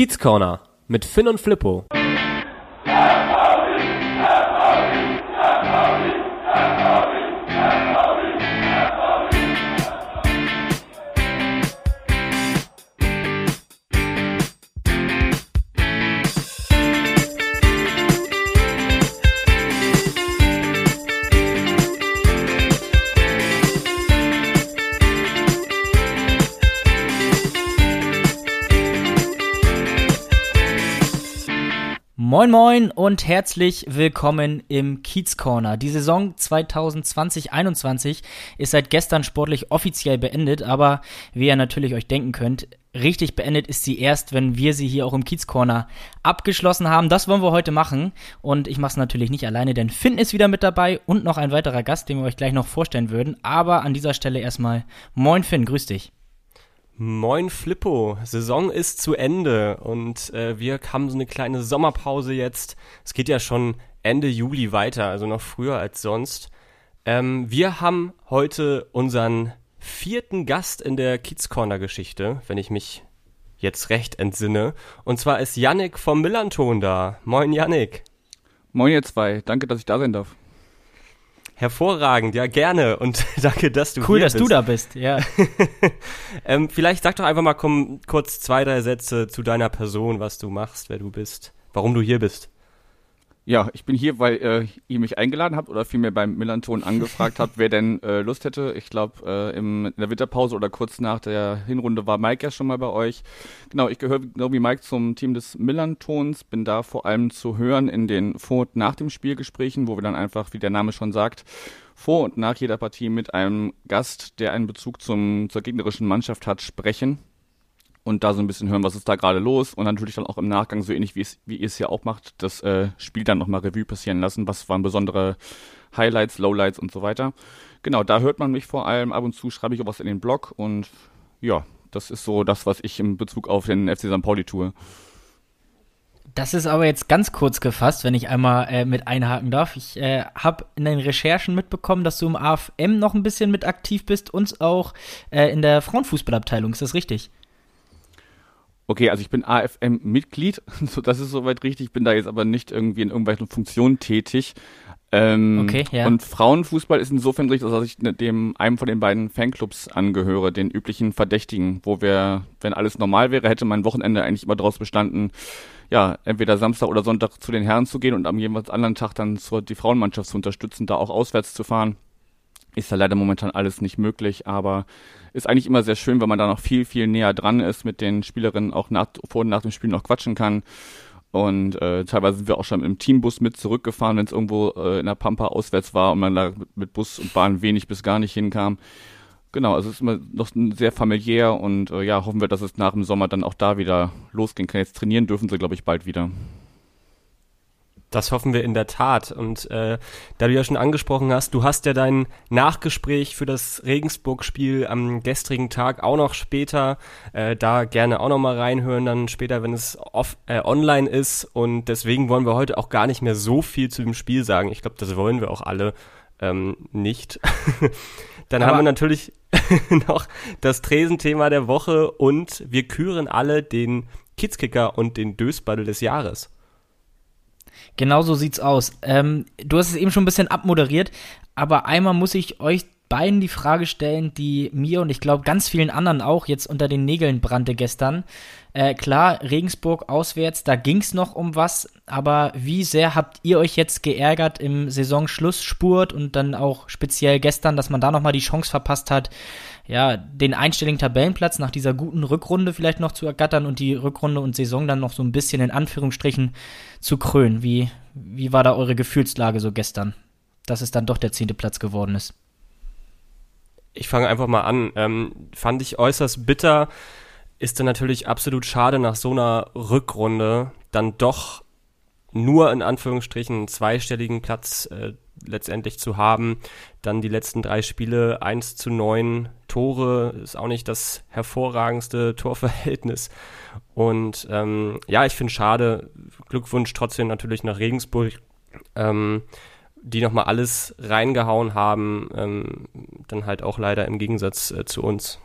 Kiez Corner mit Finn und Flippo. Moin Moin und herzlich willkommen im Kiez Corner. Die Saison 2020-21 ist seit gestern sportlich offiziell beendet, aber wie ihr natürlich euch denken könnt, richtig beendet ist sie erst, wenn wir sie hier auch im Kiez Corner abgeschlossen haben. Das wollen wir heute machen und ich mache es natürlich nicht alleine, denn Finn ist wieder mit dabei und noch ein weiterer Gast, den wir euch gleich noch vorstellen würden. Aber an dieser Stelle erstmal Moin Finn, grüß dich. Moin Flippo, Saison ist zu Ende und äh, wir haben so eine kleine Sommerpause jetzt. Es geht ja schon Ende Juli weiter, also noch früher als sonst. Ähm, wir haben heute unseren vierten Gast in der Kids Corner Geschichte, wenn ich mich jetzt recht entsinne. Und zwar ist Yannick vom Millanton da. Moin Yannick. Moin ihr zwei, danke, dass ich da sein darf. Hervorragend, ja gerne und danke, dass du cool, hier bist. Cool, dass du da bist, ja. ähm, vielleicht sag doch einfach mal komm, kurz zwei, drei Sätze zu deiner Person, was du machst, wer du bist, warum du hier bist. Ja, ich bin hier, weil äh, ihr mich eingeladen habt oder vielmehr beim Millanton angefragt habt, wer denn äh, Lust hätte. Ich glaube, äh, in der Winterpause oder kurz nach der Hinrunde war Mike ja schon mal bei euch. Genau, ich gehöre genau wie Mike zum Team des Millantons, bin da vor allem zu hören in den Vor- und Nach dem Spielgesprächen, wo wir dann einfach, wie der Name schon sagt, vor und nach jeder Partie mit einem Gast, der einen Bezug zum, zur gegnerischen Mannschaft hat, sprechen und da so ein bisschen hören, was ist da gerade los und natürlich dann auch im Nachgang so ähnlich wie, es, wie ihr es ja auch macht, das äh, Spiel dann nochmal Revue passieren lassen, was waren besondere Highlights, Lowlights und so weiter. Genau, da hört man mich vor allem, ab und zu schreibe ich auch was in den Blog und ja, das ist so das, was ich in Bezug auf den FC St. Pauli tue. Das ist aber jetzt ganz kurz gefasst, wenn ich einmal äh, mit einhaken darf. Ich äh, habe in den Recherchen mitbekommen, dass du im AFM noch ein bisschen mit aktiv bist und auch äh, in der Frauenfußballabteilung. Ist das richtig? Okay, also ich bin AFM-Mitglied, so, das ist soweit richtig, bin da jetzt aber nicht irgendwie in irgendwelchen Funktionen tätig. Ähm, okay, ja. Und Frauenfußball ist insofern richtig, dass ich dem einem von den beiden Fanclubs angehöre, den üblichen Verdächtigen, wo wir, wenn alles normal wäre, hätte mein Wochenende eigentlich immer daraus bestanden, ja, entweder Samstag oder Sonntag zu den Herren zu gehen und am jeweils anderen Tag dann zur, die Frauenmannschaft zu unterstützen, da auch auswärts zu fahren. Ist da leider momentan alles nicht möglich, aber ist eigentlich immer sehr schön, wenn man da noch viel, viel näher dran ist, mit den Spielerinnen auch nach, vor und nach dem Spiel noch quatschen kann. Und äh, teilweise sind wir auch schon im Teambus mit zurückgefahren, wenn es irgendwo äh, in der Pampa auswärts war und man da mit Bus und Bahn wenig bis gar nicht hinkam. Genau, also es ist immer noch sehr familiär und äh, ja, hoffen wir, dass es nach dem Sommer dann auch da wieder losgehen kann. Jetzt trainieren dürfen sie, glaube ich, bald wieder. Das hoffen wir in der Tat. Und äh, da du ja schon angesprochen hast, du hast ja dein Nachgespräch für das Regensburg-Spiel am gestrigen Tag auch noch später. Äh, da gerne auch noch mal reinhören, dann später, wenn es off, äh, online ist. Und deswegen wollen wir heute auch gar nicht mehr so viel zu dem Spiel sagen. Ich glaube, das wollen wir auch alle ähm, nicht. dann Aber haben wir natürlich noch das Tresenthema der Woche und wir küren alle den Kitzkicker und den Dösbaddel des Jahres. Genau so sieht's aus. Ähm, du hast es eben schon ein bisschen abmoderiert, aber einmal muss ich euch beiden die Frage stellen, die mir und ich glaube ganz vielen anderen auch jetzt unter den Nägeln brannte gestern. Äh, klar, Regensburg auswärts, da ging's noch um was, aber wie sehr habt ihr euch jetzt geärgert im Saisonschlussspurt und dann auch speziell gestern, dass man da nochmal die Chance verpasst hat, ja, den einstelligen Tabellenplatz nach dieser guten Rückrunde vielleicht noch zu ergattern und die Rückrunde und Saison dann noch so ein bisschen in Anführungsstrichen zu krönen. Wie, wie war da eure Gefühlslage so gestern, dass es dann doch der zehnte Platz geworden ist? Ich fange einfach mal an. Ähm, fand ich äußerst bitter. Ist dann natürlich absolut schade, nach so einer Rückrunde dann doch nur in Anführungsstrichen zweistelligen Platz äh, letztendlich zu haben. Dann die letzten drei Spiele 1 zu 9 Tore, ist auch nicht das hervorragendste Torverhältnis. Und ähm, ja, ich finde schade. Glückwunsch trotzdem natürlich nach Regensburg. Ähm, die nochmal alles reingehauen haben, ähm, dann halt auch leider im Gegensatz äh, zu uns.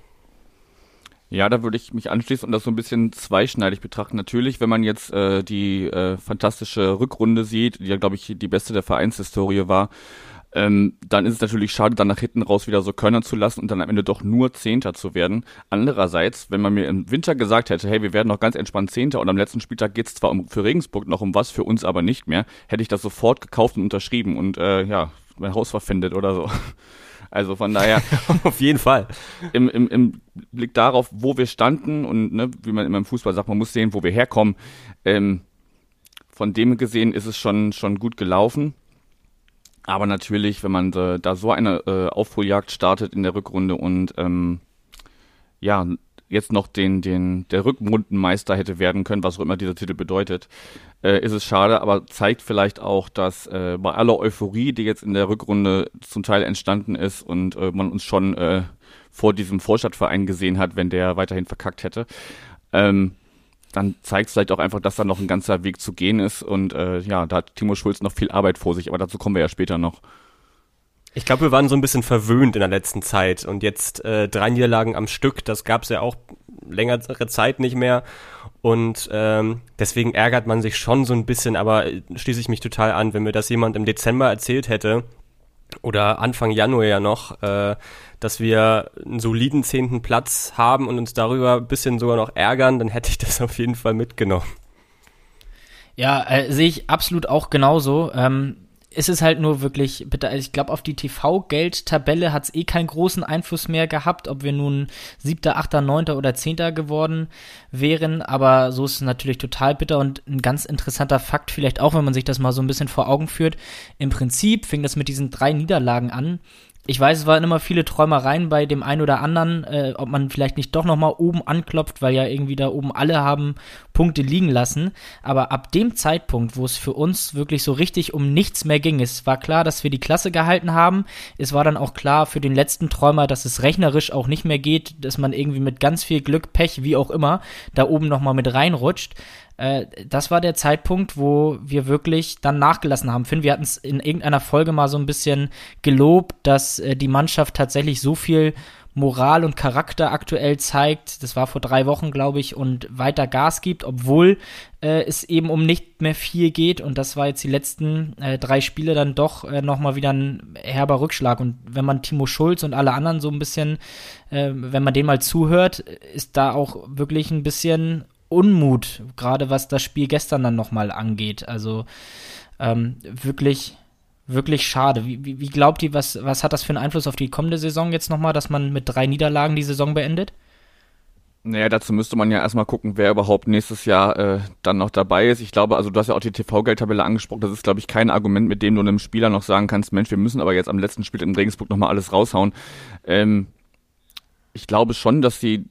Ja, da würde ich mich anschließen und das so ein bisschen zweischneidig betrachten. Natürlich, wenn man jetzt äh, die äh, fantastische Rückrunde sieht, die ja, glaube ich, die beste der Vereinshistorie war, ähm, dann ist es natürlich schade, dann nach hinten raus wieder so Körner zu lassen und dann am Ende doch nur Zehnter zu werden. Andererseits, wenn man mir im Winter gesagt hätte, hey, wir werden noch ganz entspannt Zehnter und am letzten Spieltag geht's zwar um, für Regensburg noch um was, für uns aber nicht mehr, hätte ich das sofort gekauft und unterschrieben und äh, ja, mein Haus verpfändet oder so. Also von daher. Auf jeden Fall. Im, im, Im Blick darauf, wo wir standen und ne, wie man immer im Fußball sagt, man muss sehen, wo wir herkommen. Ähm, von dem gesehen ist es schon, schon gut gelaufen. Aber natürlich, wenn man äh, da so eine äh, Aufholjagd startet in der Rückrunde und ähm, ja, jetzt noch den, den, der Rückrundenmeister hätte werden können, was auch immer dieser Titel bedeutet, äh, ist es schade, aber zeigt vielleicht auch, dass äh, bei aller Euphorie, die jetzt in der Rückrunde zum Teil entstanden ist und äh, man uns schon äh, vor diesem Vorstadtverein gesehen hat, wenn der weiterhin verkackt hätte, ähm, dann zeigt es vielleicht auch einfach, dass da noch ein ganzer Weg zu gehen ist und äh, ja, da hat Timo Schulz noch viel Arbeit vor sich, aber dazu kommen wir ja später noch. Ich glaube, wir waren so ein bisschen verwöhnt in der letzten Zeit und jetzt äh, drei Niederlagen am Stück, das gab es ja auch längere Zeit nicht mehr. Und ähm, deswegen ärgert man sich schon so ein bisschen, aber schließe ich mich total an, wenn mir das jemand im Dezember erzählt hätte, oder Anfang Januar ja noch, äh, dass wir einen soliden zehnten Platz haben und uns darüber ein bisschen sogar noch ärgern, dann hätte ich das auf jeden Fall mitgenommen. Ja, äh, sehe ich absolut auch genauso. Ähm, ist es halt nur wirklich, bitte, also ich glaube, auf die TV-Geldtabelle hat es eh keinen großen Einfluss mehr gehabt, ob wir nun siebter, achter, neunter oder zehnter geworden wären, aber so ist es natürlich total bitter und ein ganz interessanter Fakt vielleicht auch, wenn man sich das mal so ein bisschen vor Augen führt. Im Prinzip fing das mit diesen drei Niederlagen an, ich weiß, es waren immer viele Träumereien bei dem einen oder anderen, äh, ob man vielleicht nicht doch nochmal oben anklopft, weil ja irgendwie da oben alle haben Punkte liegen lassen. Aber ab dem Zeitpunkt, wo es für uns wirklich so richtig um nichts mehr ging, es war klar, dass wir die Klasse gehalten haben. Es war dann auch klar für den letzten Träumer, dass es rechnerisch auch nicht mehr geht, dass man irgendwie mit ganz viel Glück, Pech, wie auch immer, da oben nochmal mit reinrutscht äh, das war der Zeitpunkt, wo wir wirklich dann nachgelassen haben. Finn, wir hatten es in irgendeiner Folge mal so ein bisschen gelobt, dass äh, die Mannschaft tatsächlich so viel Moral und Charakter aktuell zeigt, das war vor drei Wochen, glaube ich, und weiter Gas gibt, obwohl äh, es eben um nicht mehr viel geht. Und das war jetzt die letzten äh, drei Spiele dann doch äh, nochmal wieder ein herber Rückschlag. Und wenn man Timo Schulz und alle anderen so ein bisschen, äh, wenn man den mal zuhört, ist da auch wirklich ein bisschen Unmut, gerade was das Spiel gestern dann nochmal angeht. Also ähm, wirklich, wirklich schade. Wie, wie, wie, glaubt ihr, was, was hat das für einen Einfluss auf die kommende Saison jetzt nochmal, dass man mit drei Niederlagen die Saison beendet? Naja, dazu müsste man ja erstmal gucken, wer überhaupt nächstes Jahr äh, dann noch dabei ist. Ich glaube, also du hast ja auch die TV-Geldtabelle angesprochen, das ist, glaube ich, kein Argument, mit dem du einem Spieler noch sagen kannst, Mensch, wir müssen aber jetzt am letzten Spiel in Regensburg nochmal alles raushauen. Ähm, ich glaube schon, dass sie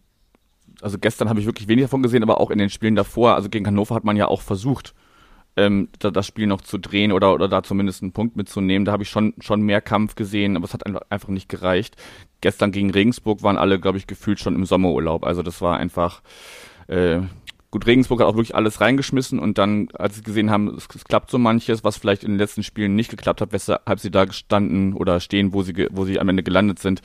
also gestern habe ich wirklich wenig davon gesehen, aber auch in den Spielen davor, also gegen Hannover hat man ja auch versucht, ähm, da, das Spiel noch zu drehen oder, oder da zumindest einen Punkt mitzunehmen. Da habe ich schon, schon mehr Kampf gesehen, aber es hat einfach nicht gereicht. Gestern gegen Regensburg waren alle, glaube ich, gefühlt schon im Sommerurlaub. Also das war einfach, äh, gut, Regensburg hat auch wirklich alles reingeschmissen und dann, als sie gesehen haben, es, es, klappt so manches, was vielleicht in den letzten Spielen nicht geklappt hat, weshalb sie da gestanden oder stehen, wo sie, wo sie am Ende gelandet sind,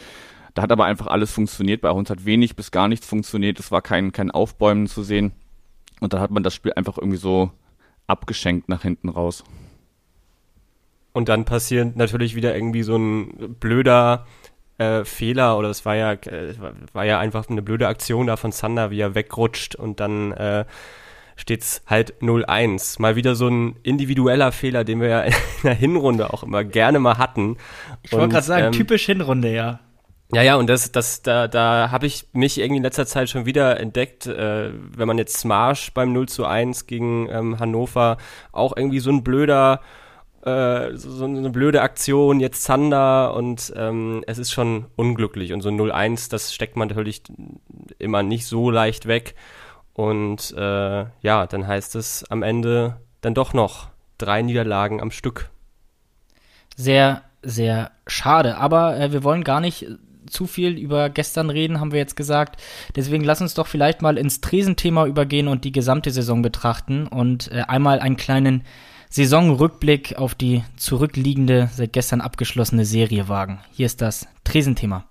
da hat aber einfach alles funktioniert. Bei uns hat wenig bis gar nichts funktioniert. Es war kein, kein Aufbäumen zu sehen. Und dann hat man das Spiel einfach irgendwie so abgeschenkt nach hinten raus. Und dann passiert natürlich wieder irgendwie so ein blöder äh, Fehler oder es war ja äh, war ja einfach eine blöde Aktion da von Sander, wie er wegrutscht und dann äh, steht's halt 0-1. Mal wieder so ein individueller Fehler, den wir ja in der Hinrunde auch immer gerne mal hatten. Ich wollte gerade sagen, ähm, typisch Hinrunde, ja. Ja, ja, und das, das, da, da habe ich mich irgendwie in letzter Zeit schon wieder entdeckt, äh, wenn man jetzt Smash beim 0 zu 1 gegen ähm, Hannover auch irgendwie so ein blöder, äh, so, so eine blöde Aktion, jetzt Zander und ähm, es ist schon unglücklich. Und so ein 0-1, das steckt man natürlich immer nicht so leicht weg. Und äh, ja, dann heißt es am Ende dann doch noch drei Niederlagen am Stück. Sehr, sehr schade. Aber äh, wir wollen gar nicht zu viel über gestern reden, haben wir jetzt gesagt. Deswegen lass uns doch vielleicht mal ins Tresenthema übergehen und die gesamte Saison betrachten und äh, einmal einen kleinen Saisonrückblick auf die zurückliegende, seit gestern abgeschlossene Serie wagen. Hier ist das Tresenthema.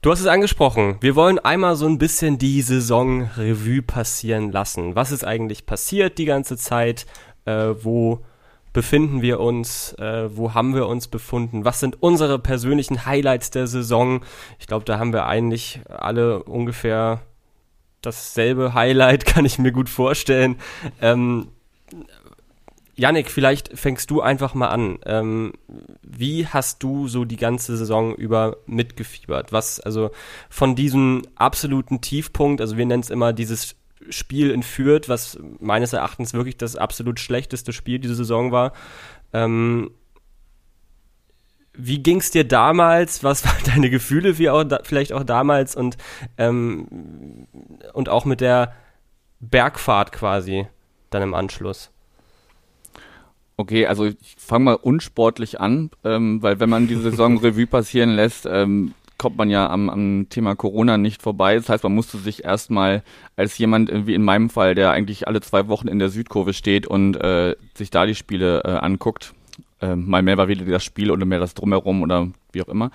Du hast es angesprochen. Wir wollen einmal so ein bisschen die Saison Revue passieren lassen. Was ist eigentlich passiert die ganze Zeit? Äh, wo befinden wir uns? Äh, wo haben wir uns befunden? Was sind unsere persönlichen Highlights der Saison? Ich glaube, da haben wir eigentlich alle ungefähr dasselbe Highlight, kann ich mir gut vorstellen. Ähm, Yannick, vielleicht fängst du einfach mal an. Ähm, wie hast du so die ganze Saison über mitgefiebert? Was, also von diesem absoluten Tiefpunkt, also wir nennen es immer dieses Spiel in Fürth, was meines Erachtens wirklich das absolut schlechteste Spiel diese Saison war. Ähm, wie ging es dir damals? Was waren deine Gefühle wie auch da, vielleicht auch damals und, ähm, und auch mit der Bergfahrt quasi dann im Anschluss? Okay, also ich fange mal unsportlich an, ähm, weil wenn man die Saison Revue passieren lässt, ähm, kommt man ja am, am Thema Corona nicht vorbei. Das heißt, man musste sich erstmal als jemand, wie in meinem Fall, der eigentlich alle zwei Wochen in der Südkurve steht und äh, sich da die Spiele äh, anguckt, äh, mal mehr war wieder das Spiel oder mehr das Drumherum oder wie auch immer,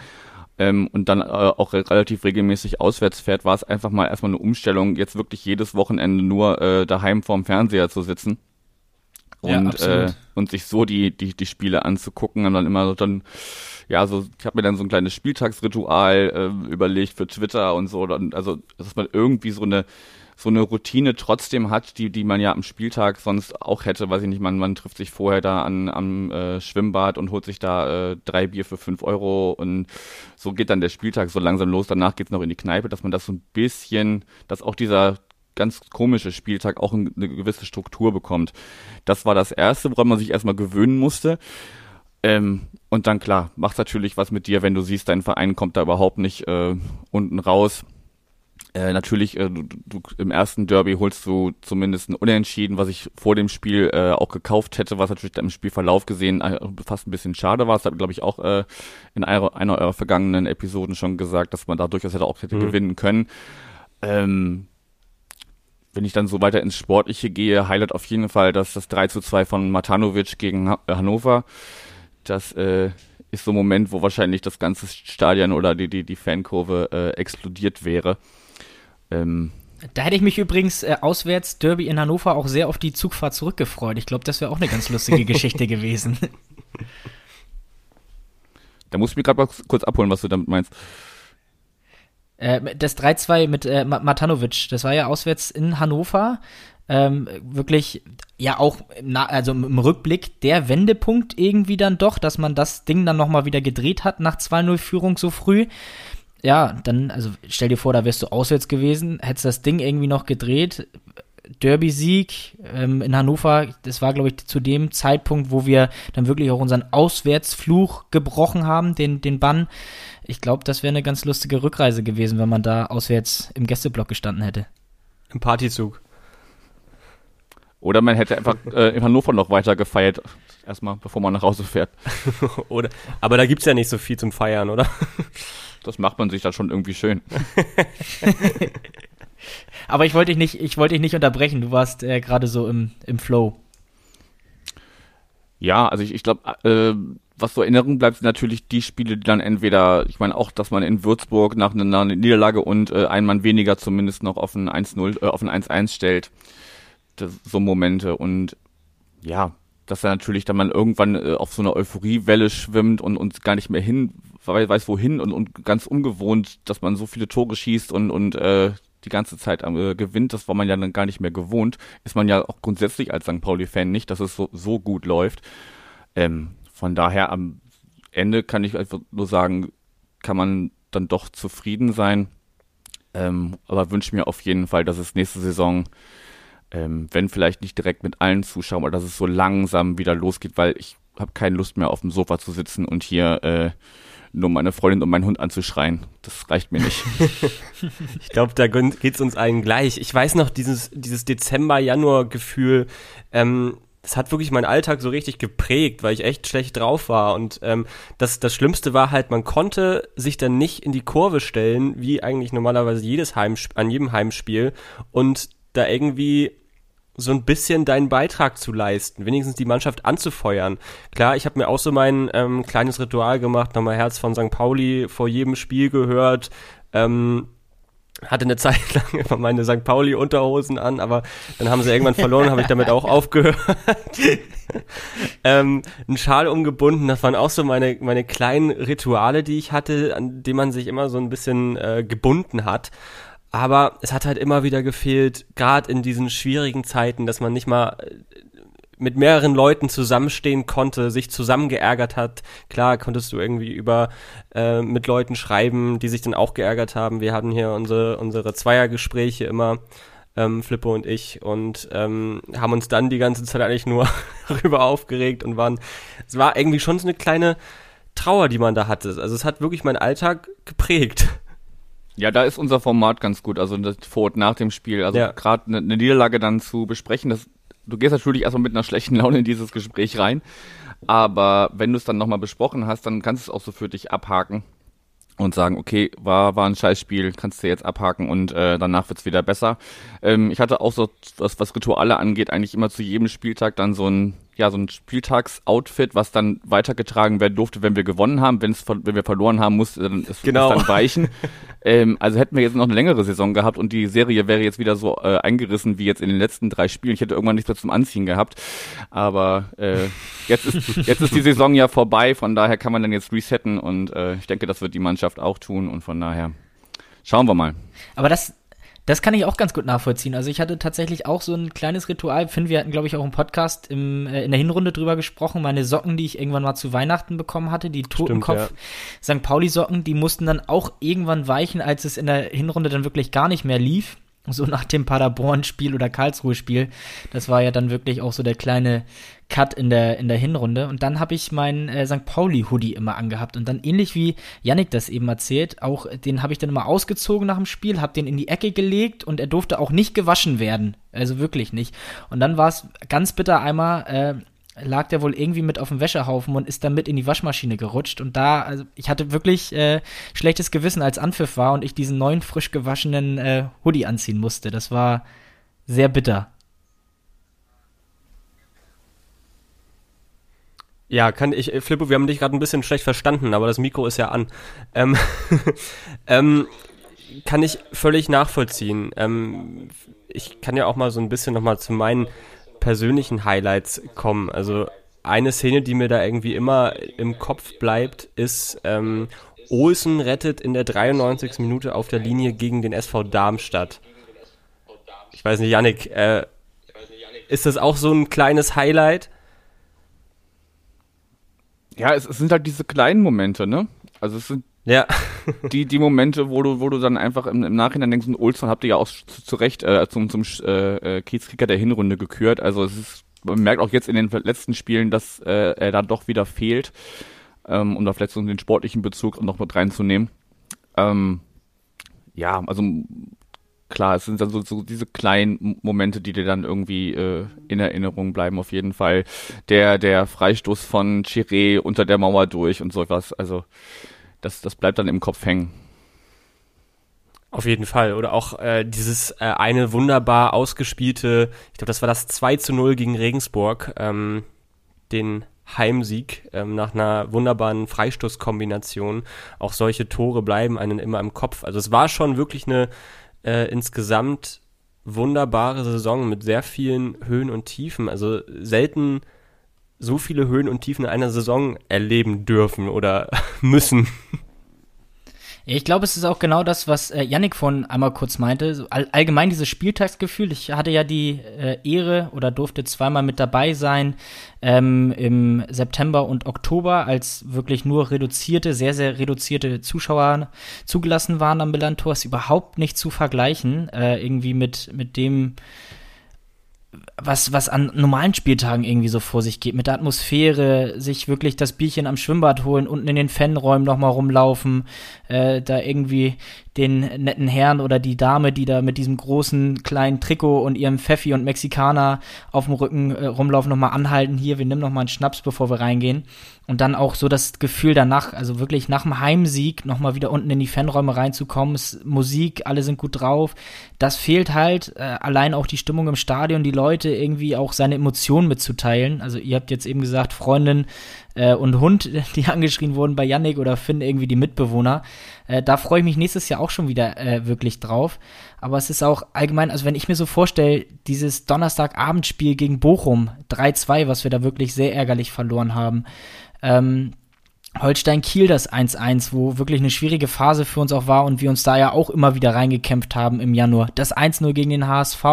ähm, und dann äh, auch re relativ regelmäßig auswärts fährt, war es einfach mal erstmal eine Umstellung, jetzt wirklich jedes Wochenende nur äh, daheim vorm Fernseher zu sitzen und, ja, äh, und sich so die, die, die Spiele anzugucken und dann immer so dann, ja, so, ich habe mir dann so ein kleines Spieltagsritual äh, überlegt für Twitter und so, dann, also, dass man irgendwie so eine, so eine Routine trotzdem hat, die, die man ja am Spieltag sonst auch hätte, weiß ich nicht, man, man trifft sich vorher da an, am äh, Schwimmbad und holt sich da äh, drei Bier für fünf Euro und so geht dann der Spieltag so langsam los, danach geht's noch in die Kneipe, dass man das so ein bisschen, dass auch dieser ganz komische Spieltag auch eine gewisse Struktur bekommt. Das war das Erste, woran man sich erstmal gewöhnen musste. Ähm, und dann klar, macht natürlich was mit dir, wenn du siehst, dein Verein kommt da überhaupt nicht äh, unten raus. Äh, natürlich, äh, du, du, im ersten Derby holst du zumindest ein Unentschieden, was ich vor dem Spiel äh, auch gekauft hätte, was natürlich im Spielverlauf gesehen äh, fast ein bisschen schade war. Das habe glaube ich auch äh, in einer, einer eurer vergangenen Episoden schon gesagt, dass man da durchaus hätte auch hätte mhm. gewinnen können. Ähm, wenn ich dann so weiter ins Sportliche gehe, Highlight auf jeden Fall dass das 3 zu 2 von Matanovic gegen äh, Hannover. Das äh, ist so ein Moment, wo wahrscheinlich das ganze Stadion oder die, die, die Fankurve äh, explodiert wäre. Ähm, da hätte ich mich übrigens äh, auswärts Derby in Hannover auch sehr auf die Zugfahrt zurückgefreut. Ich glaube, das wäre auch eine ganz lustige Geschichte gewesen. Da muss ich mir gerade mal kurz abholen, was du damit meinst. Äh, das 3-2 mit äh, Matanovic, das war ja auswärts in Hannover. Ähm, wirklich, ja auch, na, also im Rückblick der Wendepunkt irgendwie dann doch, dass man das Ding dann nochmal wieder gedreht hat nach 2-0-Führung so früh. Ja, dann, also stell dir vor, da wärst du auswärts gewesen, hättest das Ding irgendwie noch gedreht, Derby-Sieg ähm, in Hannover. Das war, glaube ich, zu dem Zeitpunkt, wo wir dann wirklich auch unseren Auswärtsfluch gebrochen haben, den, den Bann. Ich glaube, das wäre eine ganz lustige Rückreise gewesen, wenn man da auswärts im Gästeblock gestanden hätte. Im Partyzug. Oder man hätte einfach äh, in Hannover noch weiter gefeiert, erstmal, bevor man nach Hause fährt. oder, aber da gibt es ja nicht so viel zum Feiern, oder? Das macht man sich dann schon irgendwie schön. Aber ich wollte dich nicht, ich wollte dich nicht unterbrechen. Du warst äh, gerade so im, im Flow. Ja, also ich, ich glaube, äh, was so Erinnerung bleibt, sind natürlich die Spiele, die dann entweder, ich meine auch, dass man in Würzburg nach einer Niederlage und äh, ein Mann weniger zumindest noch auf ein 1-0, äh, auf ein 1-1 stellt. So Momente und ja, dass er natürlich dann man irgendwann äh, auf so einer Euphoriewelle schwimmt und uns gar nicht mehr hin weiß wohin und, und ganz ungewohnt, dass man so viele Tore schießt und und äh, die ganze Zeit äh, gewinnt, das war man ja dann gar nicht mehr gewohnt, ist man ja auch grundsätzlich als St. Pauli-Fan nicht, dass es so, so gut läuft. Ähm, von daher am Ende kann ich einfach nur sagen, kann man dann doch zufrieden sein. Ähm, aber wünsche mir auf jeden Fall, dass es nächste Saison, ähm, wenn vielleicht nicht direkt mit allen Zuschauern, aber dass es so langsam wieder losgeht, weil ich habe keine Lust mehr auf dem Sofa zu sitzen und hier äh, nur meine Freundin und meinen Hund anzuschreien. Das reicht mir nicht. ich glaube, da geht's uns allen gleich. Ich weiß noch, dieses, dieses Dezember-Januar-Gefühl, ähm, das hat wirklich meinen Alltag so richtig geprägt, weil ich echt schlecht drauf war. Und ähm, das, das Schlimmste war halt, man konnte sich dann nicht in die Kurve stellen, wie eigentlich normalerweise jedes Heimsp an jedem Heimspiel und da irgendwie so ein bisschen deinen Beitrag zu leisten, wenigstens die Mannschaft anzufeuern. Klar, ich habe mir auch so mein ähm, kleines Ritual gemacht, nochmal Herz von St. Pauli vor jedem Spiel gehört, Ähm, hatte eine Zeit lang immer meine St. Pauli-Unterhosen an, aber dann haben sie irgendwann verloren, habe ich damit auch aufgehört. ähm, ein Schal umgebunden, das waren auch so meine, meine kleinen Rituale, die ich hatte, an die man sich immer so ein bisschen äh, gebunden hat. Aber es hat halt immer wieder gefehlt, gerade in diesen schwierigen Zeiten, dass man nicht mal äh, mit mehreren Leuten zusammenstehen konnte, sich zusammengeärgert hat. Klar konntest du irgendwie über äh, mit Leuten schreiben, die sich dann auch geärgert haben. Wir hatten hier unsere, unsere Zweiergespräche immer, ähm, Flippo und ich, und ähm, haben uns dann die ganze Zeit eigentlich nur darüber aufgeregt und waren, es war irgendwie schon so eine kleine Trauer, die man da hatte. Also es hat wirklich meinen Alltag geprägt. Ja, da ist unser Format ganz gut, also das vor und nach dem Spiel. Also ja. gerade eine ne Niederlage dann zu besprechen, das du gehst natürlich erstmal mit einer schlechten Laune in dieses Gespräch rein. Aber wenn du es dann nochmal besprochen hast, dann kannst du es auch so für dich abhaken und sagen, okay, war, war ein Scheißspiel, kannst du jetzt abhaken und äh, danach wird's wieder besser. Ähm, ich hatte auch so, was, was Rituale angeht, eigentlich immer zu jedem Spieltag dann so ein ja, so ein Spieltagsoutfit, was dann weitergetragen werden durfte, wenn wir gewonnen haben. Wenn's, wenn wir verloren haben, musste dann, es, genau. es dann weichen. ähm, also hätten wir jetzt noch eine längere Saison gehabt und die Serie wäre jetzt wieder so äh, eingerissen wie jetzt in den letzten drei Spielen. Ich hätte irgendwann nichts mehr zum Anziehen gehabt. Aber äh, jetzt, ist, jetzt ist die Saison ja vorbei, von daher kann man dann jetzt resetten und äh, ich denke, das wird die Mannschaft auch tun und von daher schauen wir mal. Aber das, das kann ich auch ganz gut nachvollziehen. Also ich hatte tatsächlich auch so ein kleines Ritual. Finn, wir hatten, glaube ich, auch im Podcast im, äh, in der Hinrunde drüber gesprochen. Meine Socken, die ich irgendwann mal zu Weihnachten bekommen hatte, die Totenkopf ja. St. Pauli-Socken, die mussten dann auch irgendwann weichen, als es in der Hinrunde dann wirklich gar nicht mehr lief so nach dem Paderborn-Spiel oder Karlsruhe-Spiel. Das war ja dann wirklich auch so der kleine Cut in der, in der Hinrunde. Und dann habe ich meinen äh, St. Pauli-Hoodie immer angehabt. Und dann ähnlich wie Yannick das eben erzählt, auch den habe ich dann immer ausgezogen nach dem Spiel, habe den in die Ecke gelegt und er durfte auch nicht gewaschen werden. Also wirklich nicht. Und dann war es ganz bitter einmal, äh, lag der wohl irgendwie mit auf dem Wäschehaufen und ist dann mit in die Waschmaschine gerutscht. Und da, also ich hatte wirklich äh, schlechtes Gewissen, als Anpfiff war und ich diesen neuen, frisch gewaschenen äh, Hoodie anziehen musste. Das war sehr bitter. Ja, kann ich, äh, Flippo, wir haben dich gerade ein bisschen schlecht verstanden, aber das Mikro ist ja an. Ähm, ähm, kann ich völlig nachvollziehen. Ähm, ich kann ja auch mal so ein bisschen nochmal zu meinen persönlichen Highlights kommen. Also eine Szene, die mir da irgendwie immer im Kopf bleibt, ist ähm, Olsen rettet in der 93. Minute auf der Linie gegen den SV Darmstadt. Ich weiß nicht, Yannick, äh, ist das auch so ein kleines Highlight? Ja, es, es sind halt diese kleinen Momente, ne? Also es sind ja. die, die Momente, wo du, wo du dann einfach im, im Nachhinein denkst, Olsson habt ihr ja auch zu, zu Recht äh, zum, zum äh, äh, Kiezkicker der Hinrunde gekürt. Also es ist, man merkt auch jetzt in den letzten Spielen, dass äh, er da doch wieder fehlt, ähm, um da vielleicht so den sportlichen Bezug noch mit reinzunehmen. Ähm, ja, also klar, es sind dann so, so diese kleinen Momente, die dir dann irgendwie äh, in Erinnerung bleiben, auf jeden Fall. Der, der Freistoß von Chiré unter der Mauer durch und sowas. Also das, das bleibt dann im Kopf hängen. Auf jeden Fall. Oder auch äh, dieses äh, eine wunderbar ausgespielte, ich glaube, das war das 2 zu 0 gegen Regensburg, ähm, den Heimsieg ähm, nach einer wunderbaren Freistoßkombination. Auch solche Tore bleiben einem immer im Kopf. Also es war schon wirklich eine äh, insgesamt wunderbare Saison mit sehr vielen Höhen und Tiefen. Also selten so viele Höhen und Tiefen in einer Saison erleben dürfen oder müssen. Ich glaube, es ist auch genau das, was äh, Yannick von einmal kurz meinte. All, allgemein dieses Spieltagsgefühl. Ich hatte ja die äh, Ehre oder durfte zweimal mit dabei sein ähm, im September und Oktober, als wirklich nur reduzierte, sehr, sehr reduzierte Zuschauer zugelassen waren am Millantor. Ist überhaupt nicht zu vergleichen, äh, irgendwie mit, mit dem was, was an normalen Spieltagen irgendwie so vor sich geht, mit der Atmosphäre, sich wirklich das Bierchen am Schwimmbad holen, unten in den Fanräumen nochmal rumlaufen, äh, da irgendwie den netten Herrn oder die Dame, die da mit diesem großen kleinen Trikot und ihrem Pfeffi und Mexikaner auf dem Rücken äh, rumlaufen, nochmal anhalten, hier, wir nehmen nochmal einen Schnaps, bevor wir reingehen. Und dann auch so das Gefühl danach, also wirklich nach dem Heimsieg nochmal wieder unten in die Fanräume reinzukommen, es, Musik, alle sind gut drauf. Das fehlt halt, äh, allein auch die Stimmung im Stadion, die Leute irgendwie auch seine Emotionen mitzuteilen. Also ihr habt jetzt eben gesagt, Freundin äh, und Hund, die angeschrien wurden bei Yannick oder Finn, irgendwie die Mitbewohner. Äh, da freue ich mich nächstes Jahr auch auch schon wieder äh, wirklich drauf. Aber es ist auch allgemein, also wenn ich mir so vorstelle, dieses Donnerstagabendspiel gegen Bochum 3-2, was wir da wirklich sehr ärgerlich verloren haben. Ähm, Holstein Kiel das 1-1, wo wirklich eine schwierige Phase für uns auch war und wir uns da ja auch immer wieder reingekämpft haben im Januar. Das 1-0 gegen den HSV.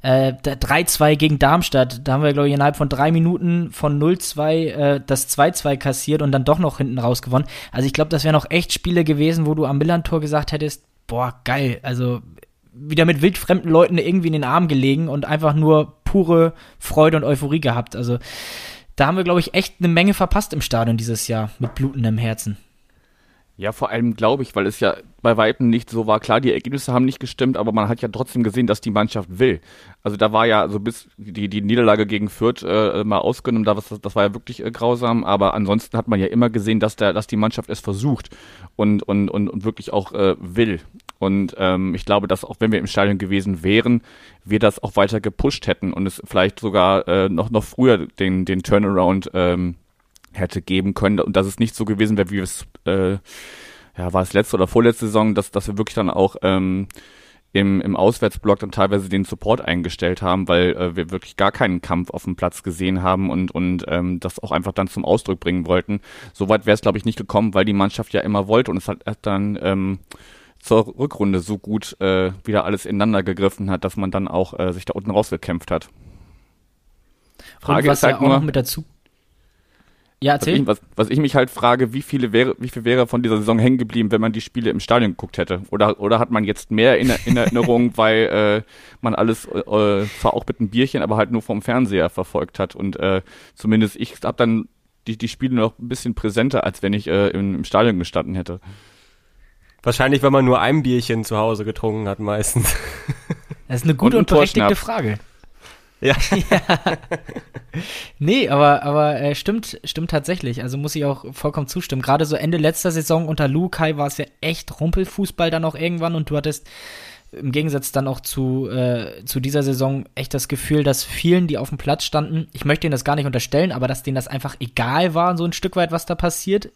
Äh, 3-2 gegen Darmstadt, da haben wir, glaube ich, innerhalb von drei Minuten von 0-2 äh, das 2-2 kassiert und dann doch noch hinten raus gewonnen. Also ich glaube, das wären noch echt Spiele gewesen, wo du am Millantor gesagt hättest, boah, geil, also wieder mit wildfremden Leuten irgendwie in den Arm gelegen und einfach nur pure Freude und Euphorie gehabt. Also da haben wir, glaube ich, echt eine Menge verpasst im Stadion dieses Jahr mit blutendem Herzen. Ja, vor allem glaube ich, weil es ja bei Weitem nicht so war. Klar, die Ergebnisse haben nicht gestimmt, aber man hat ja trotzdem gesehen, dass die Mannschaft will. Also da war ja so bis die, die Niederlage gegen Fürth äh, mal ausgenommen, da was, das war ja wirklich äh, grausam, aber ansonsten hat man ja immer gesehen, dass der, dass die Mannschaft es versucht und, und, und, und wirklich auch äh, will. Und ähm, ich glaube, dass auch wenn wir im Stadion gewesen wären, wir das auch weiter gepusht hätten und es vielleicht sogar äh, noch, noch früher den, den Turnaround ähm, hätte geben können und dass es nicht so gewesen wäre, wie es, äh, ja, war es letzte oder vorletzte Saison, dass, dass wir wirklich dann auch ähm, im, im Auswärtsblock dann teilweise den Support eingestellt haben, weil äh, wir wirklich gar keinen Kampf auf dem Platz gesehen haben und, und ähm, das auch einfach dann zum Ausdruck bringen wollten. Soweit wäre es, glaube ich, nicht gekommen, weil die Mannschaft ja immer wollte und es hat dann ähm, zur Rückrunde so gut äh, wieder alles ineinander gegriffen hat, dass man dann auch äh, sich da unten rausgekämpft hat. Frage ist halt ja nur, mit dazu ja, erzähl. Was ich, was, was ich mich halt frage, wie viele wäre, wie viel wäre von dieser Saison hängen geblieben, wenn man die Spiele im Stadion geguckt hätte? Oder, oder hat man jetzt mehr in, in Erinnerung, weil äh, man alles äh, zwar auch mit einem Bierchen, aber halt nur vom Fernseher verfolgt hat? Und äh, zumindest ich habe dann die, die Spiele noch ein bisschen präsenter, als wenn ich äh, im, im Stadion gestanden hätte. Wahrscheinlich, wenn man nur ein Bierchen zu Hause getrunken hat, meistens. Das ist eine gute und, und berechtigte Frage. Ja. ja. Nee, aber, aber äh, stimmt, stimmt tatsächlich. Also muss ich auch vollkommen zustimmen. Gerade so Ende letzter Saison unter Lukai war es ja echt Rumpelfußball dann auch irgendwann und du hattest im Gegensatz dann auch zu, äh, zu dieser Saison echt das Gefühl, dass vielen, die auf dem Platz standen, ich möchte ihnen das gar nicht unterstellen, aber dass denen das einfach egal war, so ein Stück weit, was da passiert.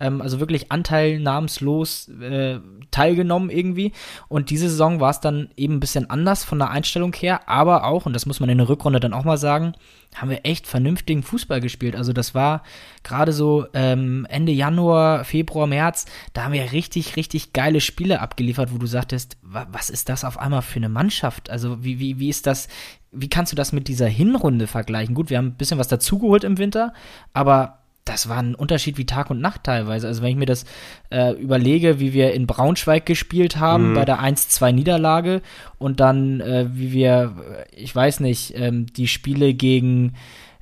Ähm, also wirklich anteilnahmslos äh, teilgenommen irgendwie. Und diese Saison war es dann eben ein bisschen anders von der Einstellung her, aber auch, und das muss man in der Rückrunde dann auch mal sagen, haben wir echt vernünftigen Fußball gespielt. Also das war gerade so ähm, Ende Januar, Februar, März, da haben wir richtig, richtig geile Spiele abgeliefert, wo du sagtest, wa was ist das auf einmal für eine Mannschaft? Also wie, wie, wie ist das, wie kannst du das mit dieser Hinrunde vergleichen? Gut, wir haben ein bisschen was dazugeholt im Winter, aber das war ein Unterschied wie Tag und Nacht teilweise. Also wenn ich mir das äh, überlege, wie wir in Braunschweig gespielt haben mhm. bei der 1-2 Niederlage und dann äh, wie wir, ich weiß nicht, ähm, die Spiele gegen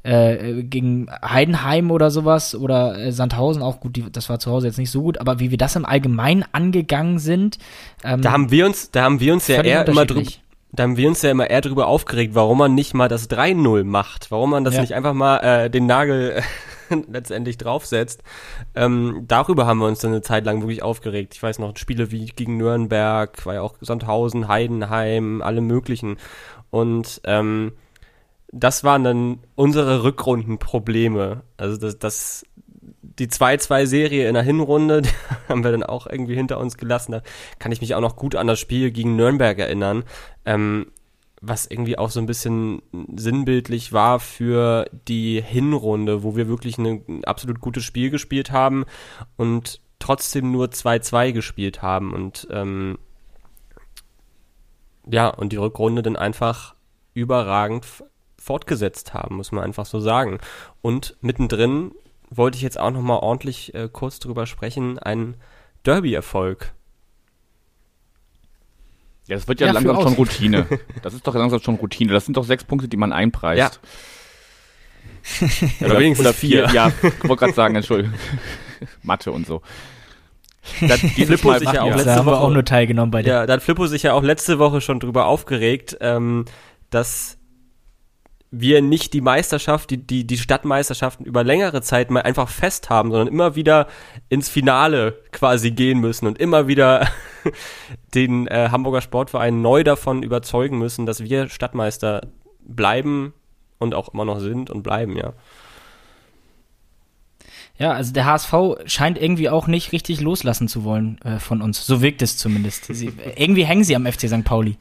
äh, gegen Heidenheim oder sowas oder äh, Sandhausen auch gut, die, das war zu Hause jetzt nicht so gut, aber wie wir das im Allgemeinen angegangen sind. Ähm, da haben wir uns, da haben wir uns ja eher immer drüber da haben wir uns ja immer eher darüber aufgeregt, warum man nicht mal das 3-0 macht, warum man das ja. nicht einfach mal äh, den Nagel letztendlich draufsetzt. Ähm, darüber haben wir uns dann eine Zeit lang wirklich aufgeregt. Ich weiß noch, Spiele wie gegen Nürnberg, war ja auch Sandhausen, Heidenheim, alle möglichen. Und ähm, das waren dann unsere Rückrundenprobleme. Also das, das die 2-2-Serie in der Hinrunde, die haben wir dann auch irgendwie hinter uns gelassen. Da kann ich mich auch noch gut an das Spiel gegen Nürnberg erinnern. Ähm, was irgendwie auch so ein bisschen sinnbildlich war für die Hinrunde, wo wir wirklich ein absolut gutes Spiel gespielt haben und trotzdem nur 2-2 gespielt haben und ähm, ja, und die Rückrunde dann einfach überragend fortgesetzt haben, muss man einfach so sagen. Und mittendrin wollte ich jetzt auch noch mal ordentlich äh, kurz drüber sprechen, ein Derby-Erfolg ja, das wird ja, ja langsam schon Routine. Das ist doch langsam schon Routine. Das sind doch sechs Punkte, die man einpreist. Ja. oder, oder wenigstens oder vier. vier. Ja, ich wollte gerade sagen, Entschuldigung. Mathe und so. Da, Flippo sich ja auch letzte haben Woche auch nur teilgenommen bei der. Ja, da hat Flippo sich ja auch letzte Woche schon drüber aufgeregt, ähm, dass wir nicht die Meisterschaft, die, die, die Stadtmeisterschaften über längere Zeit mal einfach fest haben, sondern immer wieder ins Finale quasi gehen müssen und immer wieder den äh, Hamburger Sportverein neu davon überzeugen müssen, dass wir Stadtmeister bleiben und auch immer noch sind und bleiben, ja. Ja, also der HSV scheint irgendwie auch nicht richtig loslassen zu wollen äh, von uns. So wirkt es zumindest. Sie, irgendwie hängen sie am FC St. Pauli.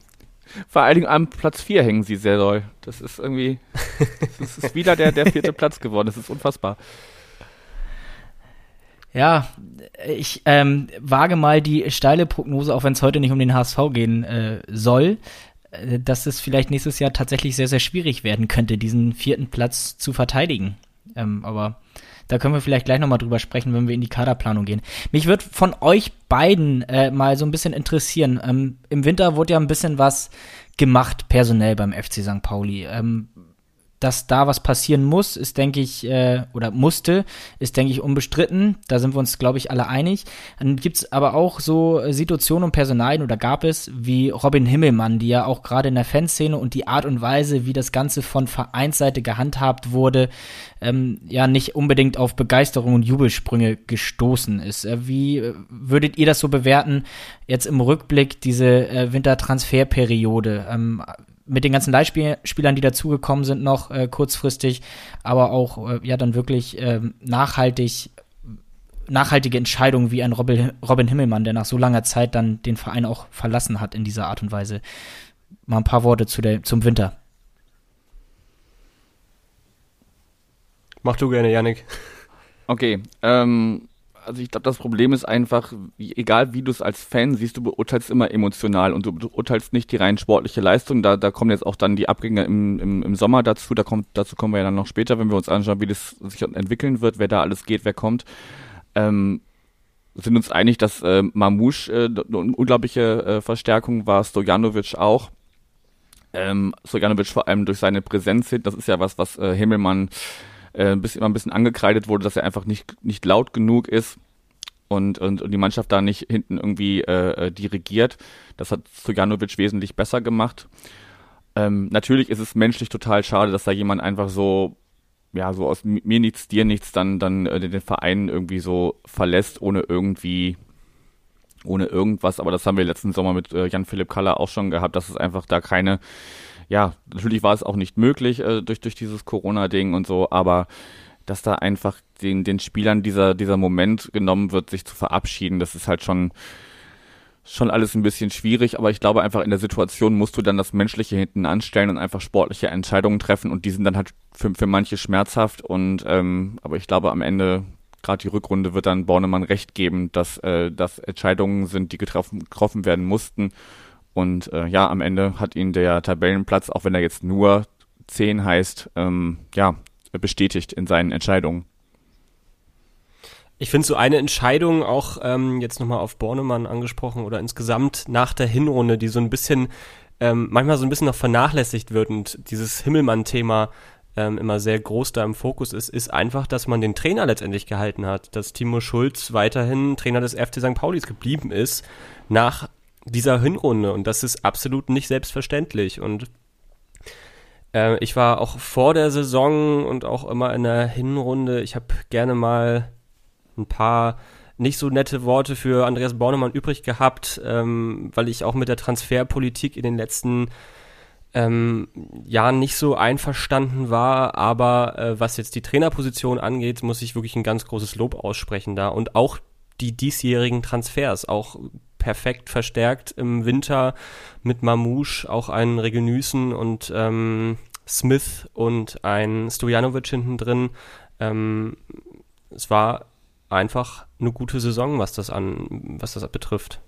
Vor allen Dingen am Platz 4 hängen sie sehr doll. Das ist irgendwie, das ist wieder der, der vierte Platz geworden. Das ist unfassbar. Ja, ich ähm, wage mal die steile Prognose, auch wenn es heute nicht um den HSV gehen äh, soll, äh, dass es vielleicht nächstes Jahr tatsächlich sehr, sehr schwierig werden könnte, diesen vierten Platz zu verteidigen. Ähm, aber da können wir vielleicht gleich nochmal drüber sprechen, wenn wir in die Kaderplanung gehen. Mich wird von euch beiden äh, mal so ein bisschen interessieren. Ähm, Im Winter wurde ja ein bisschen was gemacht, personell beim FC St. Pauli. Ähm, dass da was passieren muss, ist, denke ich, äh, oder musste, ist, denke ich, unbestritten. Da sind wir uns, glaube ich, alle einig. Dann gibt's aber auch so Situationen und Personalien oder gab es wie Robin Himmelmann, die ja auch gerade in der Fanszene und die Art und Weise, wie das Ganze von Vereinsseite gehandhabt wurde, ähm, ja nicht unbedingt auf Begeisterung und Jubelsprünge gestoßen ist. Äh, wie äh, würdet ihr das so bewerten, jetzt im Rückblick, diese äh, Wintertransferperiode? Ähm, mit den ganzen Leihspielern, die dazugekommen sind, noch äh, kurzfristig, aber auch äh, ja dann wirklich äh, nachhaltig nachhaltige Entscheidungen wie ein Robin, Robin Himmelmann, der nach so langer Zeit dann den Verein auch verlassen hat in dieser Art und Weise. Mal ein paar Worte zu der, zum Winter. Mach du gerne, Yannick. Okay, ähm, also ich glaube, das Problem ist einfach, egal wie du es als Fan siehst, du beurteilst immer emotional und du beurteilst nicht die rein sportliche Leistung. Da, da kommen jetzt auch dann die Abgänge im, im, im Sommer dazu. Da kommt, dazu kommen wir ja dann noch später, wenn wir uns anschauen, wie das sich entwickeln wird, wer da alles geht, wer kommt. Ähm, sind uns einig, dass äh, Mamouche äh, eine unglaubliche äh, Verstärkung war, Stojanovic auch. Ähm, Stojanovic vor allem durch seine Präsenz, das ist ja was, was äh, Himmelmann äh, bis immer ein bisschen angekreidet wurde, dass er einfach nicht, nicht laut genug ist und, und, und die Mannschaft da nicht hinten irgendwie äh, äh dirigiert. Das hat Stojanovic wesentlich besser gemacht. Ähm, natürlich ist es menschlich total schade, dass da jemand einfach so, ja, so aus mir nichts, dir nichts dann, dann äh, den Verein irgendwie so verlässt, ohne irgendwie, ohne irgendwas. Aber das haben wir letzten Sommer mit äh, Jan-Philipp Kaller auch schon gehabt, dass es einfach da keine, ja, natürlich war es auch nicht möglich äh, durch, durch dieses Corona-Ding und so, aber dass da einfach den, den Spielern dieser, dieser Moment genommen wird, sich zu verabschieden, das ist halt schon, schon alles ein bisschen schwierig, aber ich glaube einfach in der Situation musst du dann das Menschliche hinten anstellen und einfach sportliche Entscheidungen treffen und die sind dann halt für, für manche schmerzhaft und ähm, aber ich glaube am Ende gerade die Rückrunde wird dann Bornemann recht geben, dass äh, das Entscheidungen sind, die getroffen, getroffen werden mussten und äh, ja, am Ende hat ihn der Tabellenplatz, auch wenn er jetzt nur 10 heißt, ähm, ja, bestätigt in seinen Entscheidungen. Ich finde so eine Entscheidung auch ähm, jetzt nochmal auf Bornemann angesprochen oder insgesamt nach der Hinrunde, die so ein bisschen, ähm, manchmal so ein bisschen noch vernachlässigt wird und dieses Himmelmann-Thema ähm, immer sehr groß da im Fokus ist, ist einfach, dass man den Trainer letztendlich gehalten hat, dass Timo Schulz weiterhin Trainer des FC St. Paulis geblieben ist, nach dieser Hinrunde und das ist absolut nicht selbstverständlich. Und äh, ich war auch vor der Saison und auch immer in der Hinrunde, ich habe gerne mal ein paar nicht so nette Worte für Andreas Bornemann übrig gehabt, ähm, weil ich auch mit der Transferpolitik in den letzten ähm, Jahren nicht so einverstanden war, aber äh, was jetzt die Trainerposition angeht, muss ich wirklich ein ganz großes Lob aussprechen da und auch die diesjährigen Transfers, auch perfekt verstärkt im Winter mit Mamouche, auch einen Regenüßen und ähm, Smith und ein Stojanovic hinten drin. Ähm, es war einfach eine gute Saison, was das an, was das betrifft.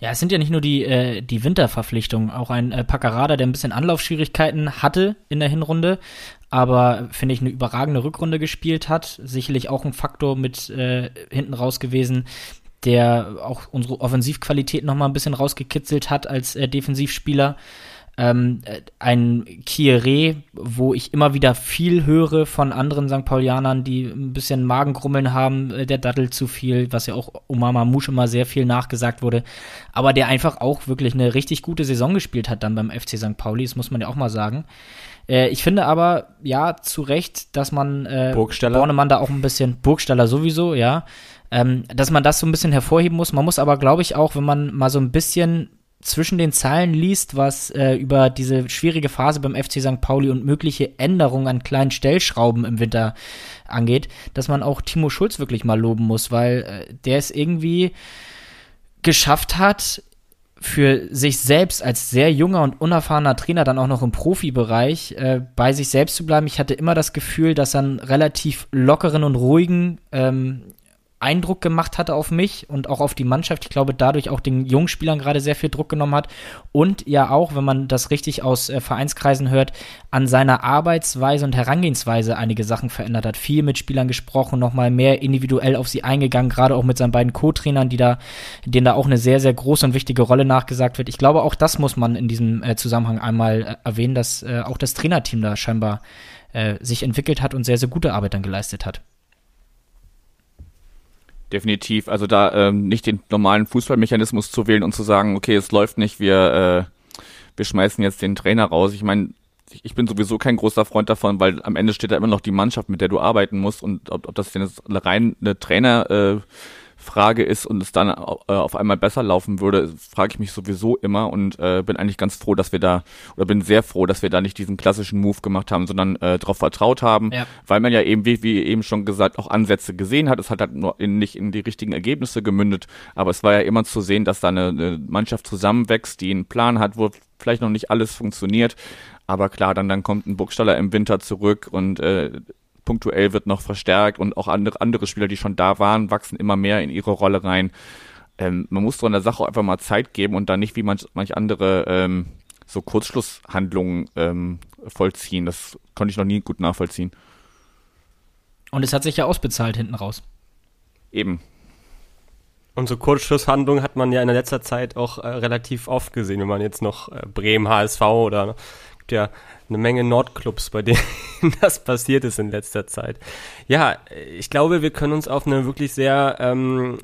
Ja, es sind ja nicht nur die, äh, die Winterverpflichtungen, auch ein äh, Paccarada, der ein bisschen Anlaufschwierigkeiten hatte in der Hinrunde, aber finde ich eine überragende Rückrunde gespielt hat. Sicherlich auch ein Faktor mit äh, hinten raus gewesen, der auch unsere Offensivqualität noch mal ein bisschen rausgekitzelt hat als äh, Defensivspieler. Ähm, äh, ein Kieré, wo ich immer wieder viel höre von anderen St. Paulianern, die ein bisschen Magengrummeln haben, äh, der Dattel zu viel, was ja auch Omar Musch immer sehr viel nachgesagt wurde, aber der einfach auch wirklich eine richtig gute Saison gespielt hat dann beim FC St. Pauli, das muss man ja auch mal sagen. Äh, ich finde aber, ja, zu Recht, dass man äh, Bornemann da auch ein bisschen, Burgstaller sowieso, ja, ähm, dass man das so ein bisschen hervorheben muss. Man muss aber, glaube ich, auch, wenn man mal so ein bisschen zwischen den Zeilen liest, was äh, über diese schwierige Phase beim FC St. Pauli und mögliche Änderungen an kleinen Stellschrauben im Winter angeht, dass man auch Timo Schulz wirklich mal loben muss, weil äh, der es irgendwie geschafft hat, für sich selbst als sehr junger und unerfahrener Trainer dann auch noch im Profibereich äh, bei sich selbst zu bleiben. Ich hatte immer das Gefühl, dass er einen relativ lockeren und ruhigen ähm, Eindruck gemacht hatte auf mich und auch auf die Mannschaft. Ich glaube, dadurch auch den Jungspielern gerade sehr viel Druck genommen hat und ja auch, wenn man das richtig aus äh, Vereinskreisen hört, an seiner Arbeitsweise und Herangehensweise einige Sachen verändert hat. Viel mit Spielern gesprochen, nochmal mehr individuell auf sie eingegangen, gerade auch mit seinen beiden Co-Trainern, die da, denen da auch eine sehr, sehr große und wichtige Rolle nachgesagt wird. Ich glaube, auch das muss man in diesem äh, Zusammenhang einmal äh, erwähnen, dass äh, auch das Trainerteam da scheinbar äh, sich entwickelt hat und sehr, sehr gute Arbeit dann geleistet hat. Definitiv. Also da ähm, nicht den normalen Fußballmechanismus zu wählen und zu sagen, okay, es läuft nicht, wir, äh, wir schmeißen jetzt den Trainer raus. Ich meine, ich bin sowieso kein großer Freund davon, weil am Ende steht da immer noch die Mannschaft, mit der du arbeiten musst und ob, ob das denn jetzt rein eine Trainer äh, Frage ist und es dann äh, auf einmal besser laufen würde, frage ich mich sowieso immer und äh, bin eigentlich ganz froh, dass wir da oder bin sehr froh, dass wir da nicht diesen klassischen Move gemacht haben, sondern äh, darauf vertraut haben, ja. weil man ja eben, wie, wie eben schon gesagt, auch Ansätze gesehen hat. Es hat halt nur in, nicht in die richtigen Ergebnisse gemündet, aber es war ja immer zu sehen, dass da eine, eine Mannschaft zusammenwächst, die einen Plan hat, wo vielleicht noch nicht alles funktioniert. Aber klar, dann, dann kommt ein Burgstaller im Winter zurück und äh, punktuell wird noch verstärkt und auch andere, andere Spieler, die schon da waren, wachsen immer mehr in ihre Rolle rein. Ähm, man muss doch in der Sache einfach mal Zeit geben und dann nicht wie manch, manch andere ähm, so Kurzschlusshandlungen ähm, vollziehen. Das konnte ich noch nie gut nachvollziehen. Und es hat sich ja ausbezahlt hinten raus. Eben. Und so Kurzschlusshandlungen hat man ja in der letzter Zeit auch äh, relativ oft gesehen, wenn man jetzt noch äh, Bremen, HSV oder gibt ja eine Menge Nordclubs, bei denen das passiert ist in letzter Zeit. Ja, ich glaube, wir können uns auf eine wirklich sehr ähm,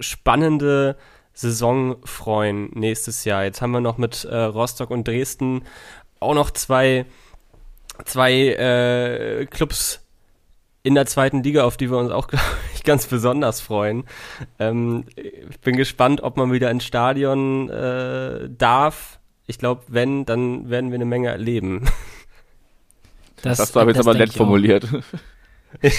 spannende Saison freuen nächstes Jahr. Jetzt haben wir noch mit äh, Rostock und Dresden auch noch zwei, zwei äh, Clubs in der zweiten Liga, auf die wir uns auch, ich, ganz besonders freuen. Ähm, ich bin gespannt, ob man wieder ins Stadion äh, darf ich glaube, wenn, dann werden wir eine Menge erleben. Das, das war jetzt aber nett formuliert.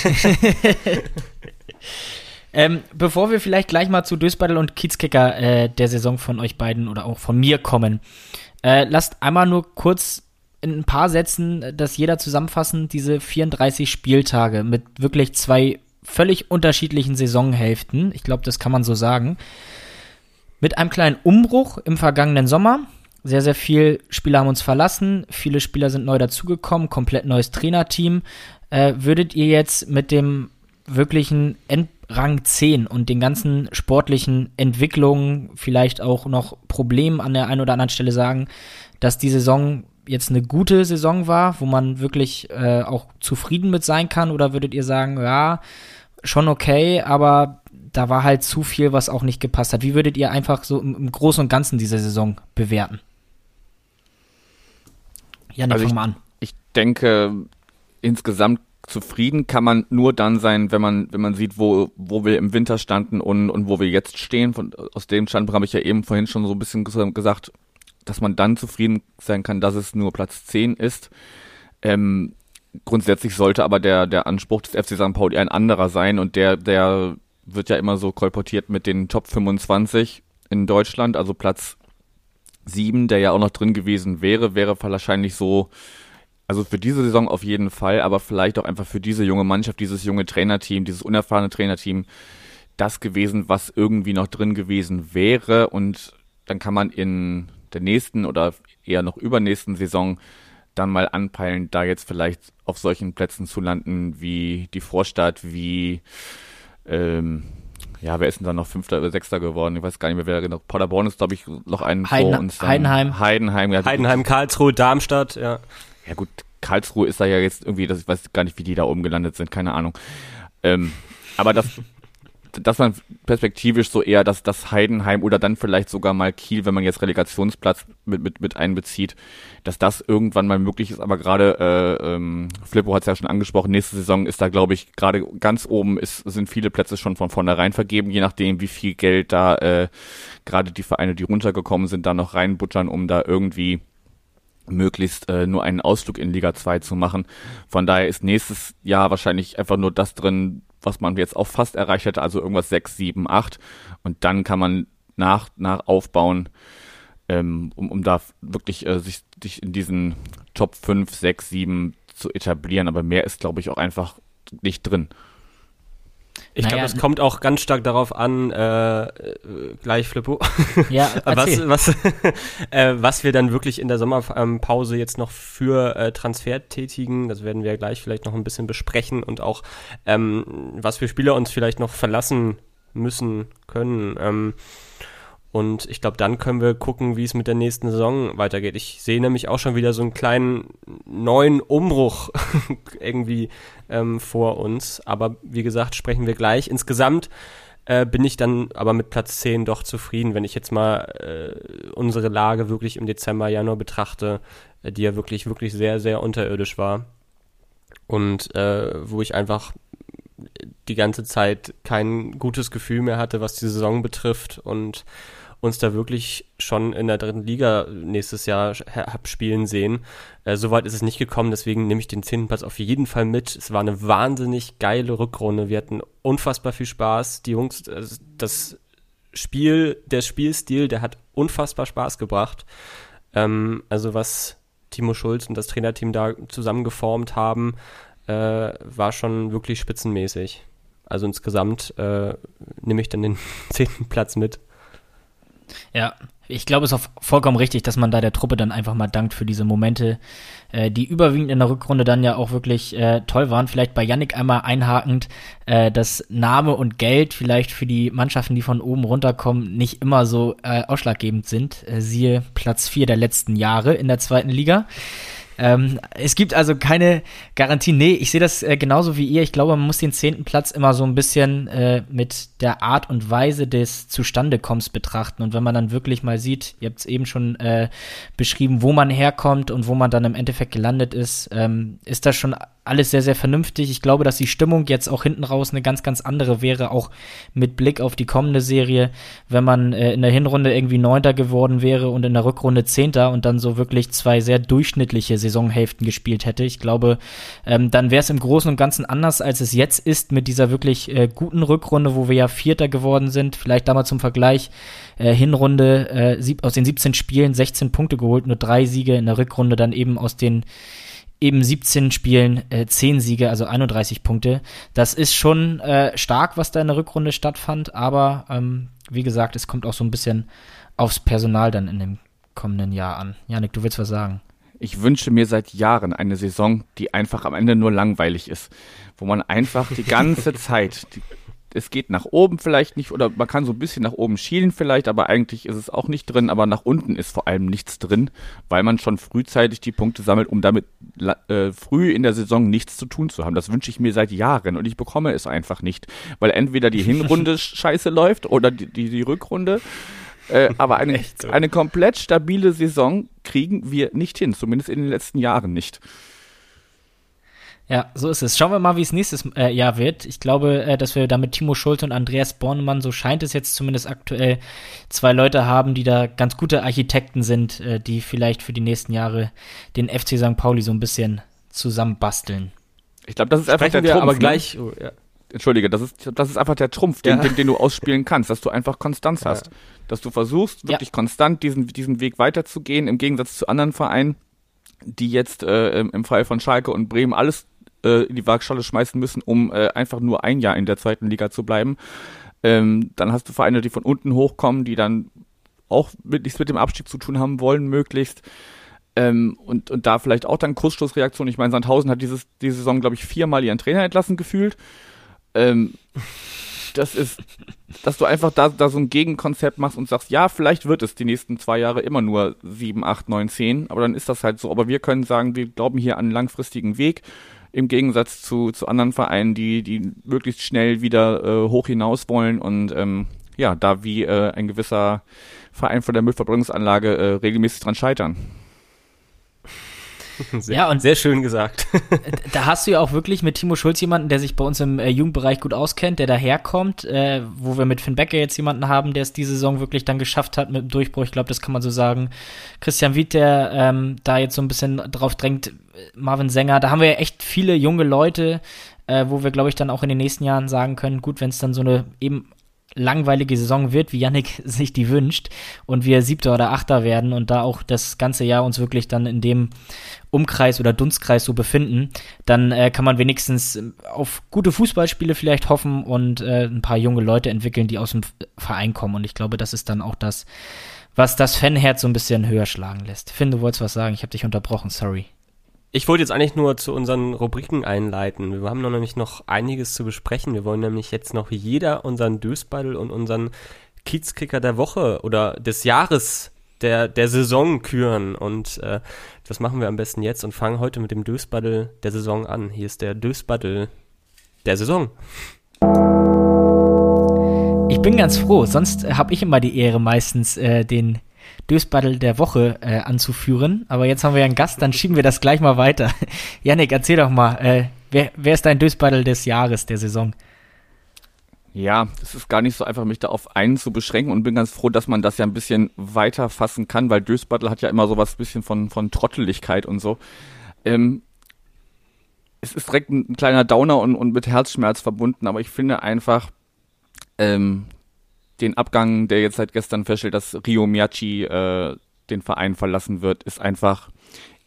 ähm, bevor wir vielleicht gleich mal zu Dösbattel und Kiezkicker äh, der Saison von euch beiden oder auch von mir kommen, äh, lasst einmal nur kurz in ein paar Sätzen das jeder zusammenfassen, diese 34 Spieltage mit wirklich zwei völlig unterschiedlichen Saisonhälften. Ich glaube, das kann man so sagen. Mit einem kleinen Umbruch im vergangenen Sommer, sehr, sehr viele Spieler haben uns verlassen, viele Spieler sind neu dazugekommen, komplett neues Trainerteam. Äh, würdet ihr jetzt mit dem wirklichen Endrang 10 und den ganzen sportlichen Entwicklungen, vielleicht auch noch Problemen an der einen oder anderen Stelle sagen, dass die Saison jetzt eine gute Saison war, wo man wirklich äh, auch zufrieden mit sein kann? Oder würdet ihr sagen, ja, schon okay, aber da war halt zu viel, was auch nicht gepasst hat? Wie würdet ihr einfach so im, im Großen und Ganzen diese Saison bewerten? Janik, also fang mal an. Ich denke, insgesamt zufrieden kann man nur dann sein, wenn man, wenn man sieht, wo, wo wir im Winter standen und, und wo wir jetzt stehen. Von, aus dem Standpunkt habe ich ja eben vorhin schon so ein bisschen gesagt, dass man dann zufrieden sein kann, dass es nur Platz 10 ist. Ähm, grundsätzlich sollte aber der, der Anspruch des FC St. Pauli ein anderer sein und der, der wird ja immer so kolportiert mit den Top 25 in Deutschland, also Platz 7, der ja auch noch drin gewesen wäre, wäre wahrscheinlich so, also für diese Saison auf jeden Fall, aber vielleicht auch einfach für diese junge Mannschaft, dieses junge Trainerteam, dieses unerfahrene Trainerteam, das gewesen, was irgendwie noch drin gewesen wäre. Und dann kann man in der nächsten oder eher noch übernächsten Saison dann mal anpeilen, da jetzt vielleicht auf solchen Plätzen zu landen wie die Vorstadt, wie ähm, ja, wer ist denn da noch Fünfter oder Sechster geworden? Ich weiß gar nicht mehr, wer genau. Paderborn ist, glaube ich, noch einen Heiden, vor uns. Heidenheim. Heidenheim, ja. Heidenheim, Karlsruhe, Darmstadt, ja. Ja gut, Karlsruhe ist da ja jetzt irgendwie, das, ich weiß gar nicht, wie die da oben gelandet sind, keine Ahnung. Ähm, aber das, dass man perspektivisch so eher das, das Heidenheim oder dann vielleicht sogar mal Kiel, wenn man jetzt Relegationsplatz mit, mit, mit einbezieht, dass das irgendwann mal möglich ist. Aber gerade, äh, ähm, Flippo hat es ja schon angesprochen, nächste Saison ist da, glaube ich, gerade ganz oben ist, sind viele Plätze schon von vornherein vergeben, je nachdem, wie viel Geld da äh, gerade die Vereine, die runtergekommen sind, da noch reinbuttern, um da irgendwie möglichst äh, nur einen Ausflug in Liga 2 zu machen. Von daher ist nächstes Jahr wahrscheinlich einfach nur das drin, was man jetzt auch fast erreicht hätte, also irgendwas 6, 7, 8. Und dann kann man nach, nach aufbauen, ähm, um, um da wirklich äh, sich, sich in diesen Top 5, 6, 7 zu etablieren. Aber mehr ist, glaube ich, auch einfach nicht drin. Ich naja, glaube, es kommt auch ganz stark darauf an, äh, äh gleich Flippo, ja, was, was, äh, was wir dann wirklich in der Sommerpause jetzt noch für äh, Transfer tätigen. Das werden wir gleich vielleicht noch ein bisschen besprechen und auch, ähm, was für Spieler uns vielleicht noch verlassen müssen können. Ähm, und ich glaube, dann können wir gucken, wie es mit der nächsten Saison weitergeht. Ich sehe nämlich auch schon wieder so einen kleinen neuen Umbruch irgendwie ähm, vor uns. Aber wie gesagt, sprechen wir gleich. Insgesamt äh, bin ich dann aber mit Platz 10 doch zufrieden, wenn ich jetzt mal äh, unsere Lage wirklich im Dezember, Januar betrachte, äh, die ja wirklich, wirklich sehr, sehr unterirdisch war. Und äh, wo ich einfach die ganze Zeit kein gutes Gefühl mehr hatte, was die Saison betrifft und uns da wirklich schon in der dritten Liga nächstes Jahr hab spielen sehen. Äh, Soweit ist es nicht gekommen, deswegen nehme ich den zehnten Platz auf jeden Fall mit. Es war eine wahnsinnig geile Rückrunde. Wir hatten unfassbar viel Spaß. Die Jungs, äh, das Spiel, der Spielstil, der hat unfassbar Spaß gebracht. Ähm, also was Timo Schulz und das Trainerteam da zusammengeformt haben, äh, war schon wirklich spitzenmäßig. Also insgesamt äh, nehme ich dann den zehnten Platz mit. Ja, ich glaube, es ist auch vollkommen richtig, dass man da der Truppe dann einfach mal dankt für diese Momente, äh, die überwiegend in der Rückrunde dann ja auch wirklich äh, toll waren. Vielleicht bei Yannick einmal einhakend, äh, dass Name und Geld vielleicht für die Mannschaften, die von oben runterkommen, nicht immer so äh, ausschlaggebend sind. Äh, siehe Platz 4 der letzten Jahre in der zweiten Liga. Ähm, es gibt also keine Garantie. Nee, ich sehe das äh, genauso wie ihr. Ich glaube, man muss den zehnten Platz immer so ein bisschen äh, mit der Art und Weise des Zustandekommens betrachten. Und wenn man dann wirklich mal sieht, ihr habt es eben schon äh, beschrieben, wo man herkommt und wo man dann im Endeffekt gelandet ist, ähm, ist das schon alles sehr, sehr vernünftig. Ich glaube, dass die Stimmung jetzt auch hinten raus eine ganz, ganz andere wäre, auch mit Blick auf die kommende Serie, wenn man äh, in der Hinrunde irgendwie Neunter geworden wäre und in der Rückrunde Zehnter und dann so wirklich zwei sehr durchschnittliche Saisonhälften gespielt hätte. Ich glaube, ähm, dann wäre es im Großen und Ganzen anders, als es jetzt ist mit dieser wirklich äh, guten Rückrunde, wo wir ja Vierter geworden sind. Vielleicht damals zum Vergleich. Äh, Hinrunde äh, aus den 17 Spielen 16 Punkte geholt, nur drei Siege in der Rückrunde dann eben aus den eben 17 Spielen äh, 10 Siege, also 31 Punkte. Das ist schon äh, stark, was da in der Rückrunde stattfand, aber ähm, wie gesagt, es kommt auch so ein bisschen aufs Personal dann in dem kommenden Jahr an. Janik, du willst was sagen? Ich wünsche mir seit Jahren eine Saison, die einfach am Ende nur langweilig ist, wo man einfach die ganze Zeit, die es geht nach oben vielleicht nicht oder man kann so ein bisschen nach oben schielen vielleicht, aber eigentlich ist es auch nicht drin, aber nach unten ist vor allem nichts drin, weil man schon frühzeitig die Punkte sammelt, um damit äh, früh in der Saison nichts zu tun zu haben. Das wünsche ich mir seit Jahren und ich bekomme es einfach nicht, weil entweder die Hinrunde scheiße läuft oder die, die, die Rückrunde. Äh, aber eine, so. eine komplett stabile Saison kriegen wir nicht hin, zumindest in den letzten Jahren nicht. Ja, so ist es. Schauen wir mal, wie es nächstes äh, Jahr wird. Ich glaube, äh, dass wir da mit Timo Schulte und Andreas Bornemann, so scheint es jetzt zumindest aktuell, zwei Leute haben, die da ganz gute Architekten sind, äh, die vielleicht für die nächsten Jahre den FC St. Pauli so ein bisschen zusammenbasteln. Ich glaube, das ist einfach der Trumpf. Aber ne? gleich, oh, ja. Entschuldige, das ist, das ist einfach der Trumpf, den, ja. den, den, du ausspielen kannst, dass du einfach Konstanz hast. Ja. Dass du versuchst, wirklich konstant diesen, diesen Weg weiterzugehen, im Gegensatz zu anderen Vereinen, die jetzt äh, im Fall von Schalke und Bremen alles äh, in die Waagschale schmeißen müssen, um äh, einfach nur ein Jahr in der zweiten Liga zu bleiben. Ähm, dann hast du Vereine, die von unten hochkommen, die dann auch mit, nichts mit dem Abstieg zu tun haben wollen, möglichst. Ähm, und, und da vielleicht auch dann Kursstoßreaktion. Ich meine, Sandhausen hat dieses, diese Saison, glaube ich, viermal ihren Trainer entlassen gefühlt. Ähm, das ist, dass du einfach da, da so ein Gegenkonzept machst und sagst, ja, vielleicht wird es die nächsten zwei Jahre immer nur sieben, acht, neun, zehn, aber dann ist das halt so. Aber wir können sagen, wir glauben hier an einen langfristigen Weg im Gegensatz zu, zu anderen Vereinen, die, die möglichst schnell wieder äh, hoch hinaus wollen und ähm, ja, da wie äh, ein gewisser Verein von der Müllverbrennungsanlage äh, regelmäßig dran scheitern. Sehr, ja, und sehr schön gesagt. da hast du ja auch wirklich mit Timo Schulz jemanden, der sich bei uns im äh, Jugendbereich gut auskennt, der daherkommt, äh, wo wir mit Finn Becker jetzt jemanden haben, der es diese Saison wirklich dann geschafft hat mit dem Durchbruch. Ich glaube, das kann man so sagen. Christian Wied, der ähm, da jetzt so ein bisschen drauf drängt, Marvin Sänger, da haben wir ja echt viele junge Leute, äh, wo wir, glaube ich, dann auch in den nächsten Jahren sagen können, gut, wenn es dann so eine eben langweilige Saison wird, wie Yannick sich die wünscht, und wir Siebter oder Achter werden und da auch das ganze Jahr uns wirklich dann in dem Umkreis oder Dunstkreis so befinden, dann äh, kann man wenigstens auf gute Fußballspiele vielleicht hoffen und äh, ein paar junge Leute entwickeln, die aus dem Verein kommen. Und ich glaube, das ist dann auch das, was das Fanherz so ein bisschen höher schlagen lässt. Finn, du wolltest was sagen, ich habe dich unterbrochen, sorry. Ich wollte jetzt eigentlich nur zu unseren Rubriken einleiten. Wir haben noch nämlich noch einiges zu besprechen. Wir wollen nämlich jetzt noch jeder unseren Dösbeidel und unseren Kiezkicker der Woche oder des Jahres der, der Saison küren. Und äh, das machen wir am besten jetzt und fangen heute mit dem Dösbaddel der Saison an. Hier ist der Dösbaddel der Saison. Ich bin ganz froh, sonst habe ich immer die Ehre, meistens äh, den Dösbattle der Woche äh, anzuführen. Aber jetzt haben wir ja einen Gast, dann schieben wir das gleich mal weiter. Janik, erzähl doch mal, äh, wer, wer ist dein Dösbattle des Jahres, der Saison? Ja, es ist gar nicht so einfach, mich da auf einen zu beschränken und bin ganz froh, dass man das ja ein bisschen weiter fassen kann, weil Dösbattle hat ja immer so was bisschen von, von Trotteligkeit und so. Ähm, es ist direkt ein, ein kleiner Downer und, und mit Herzschmerz verbunden, aber ich finde einfach, ähm, den Abgang, der jetzt seit gestern feststellt, dass Rio Miyachi äh, den Verein verlassen wird, ist einfach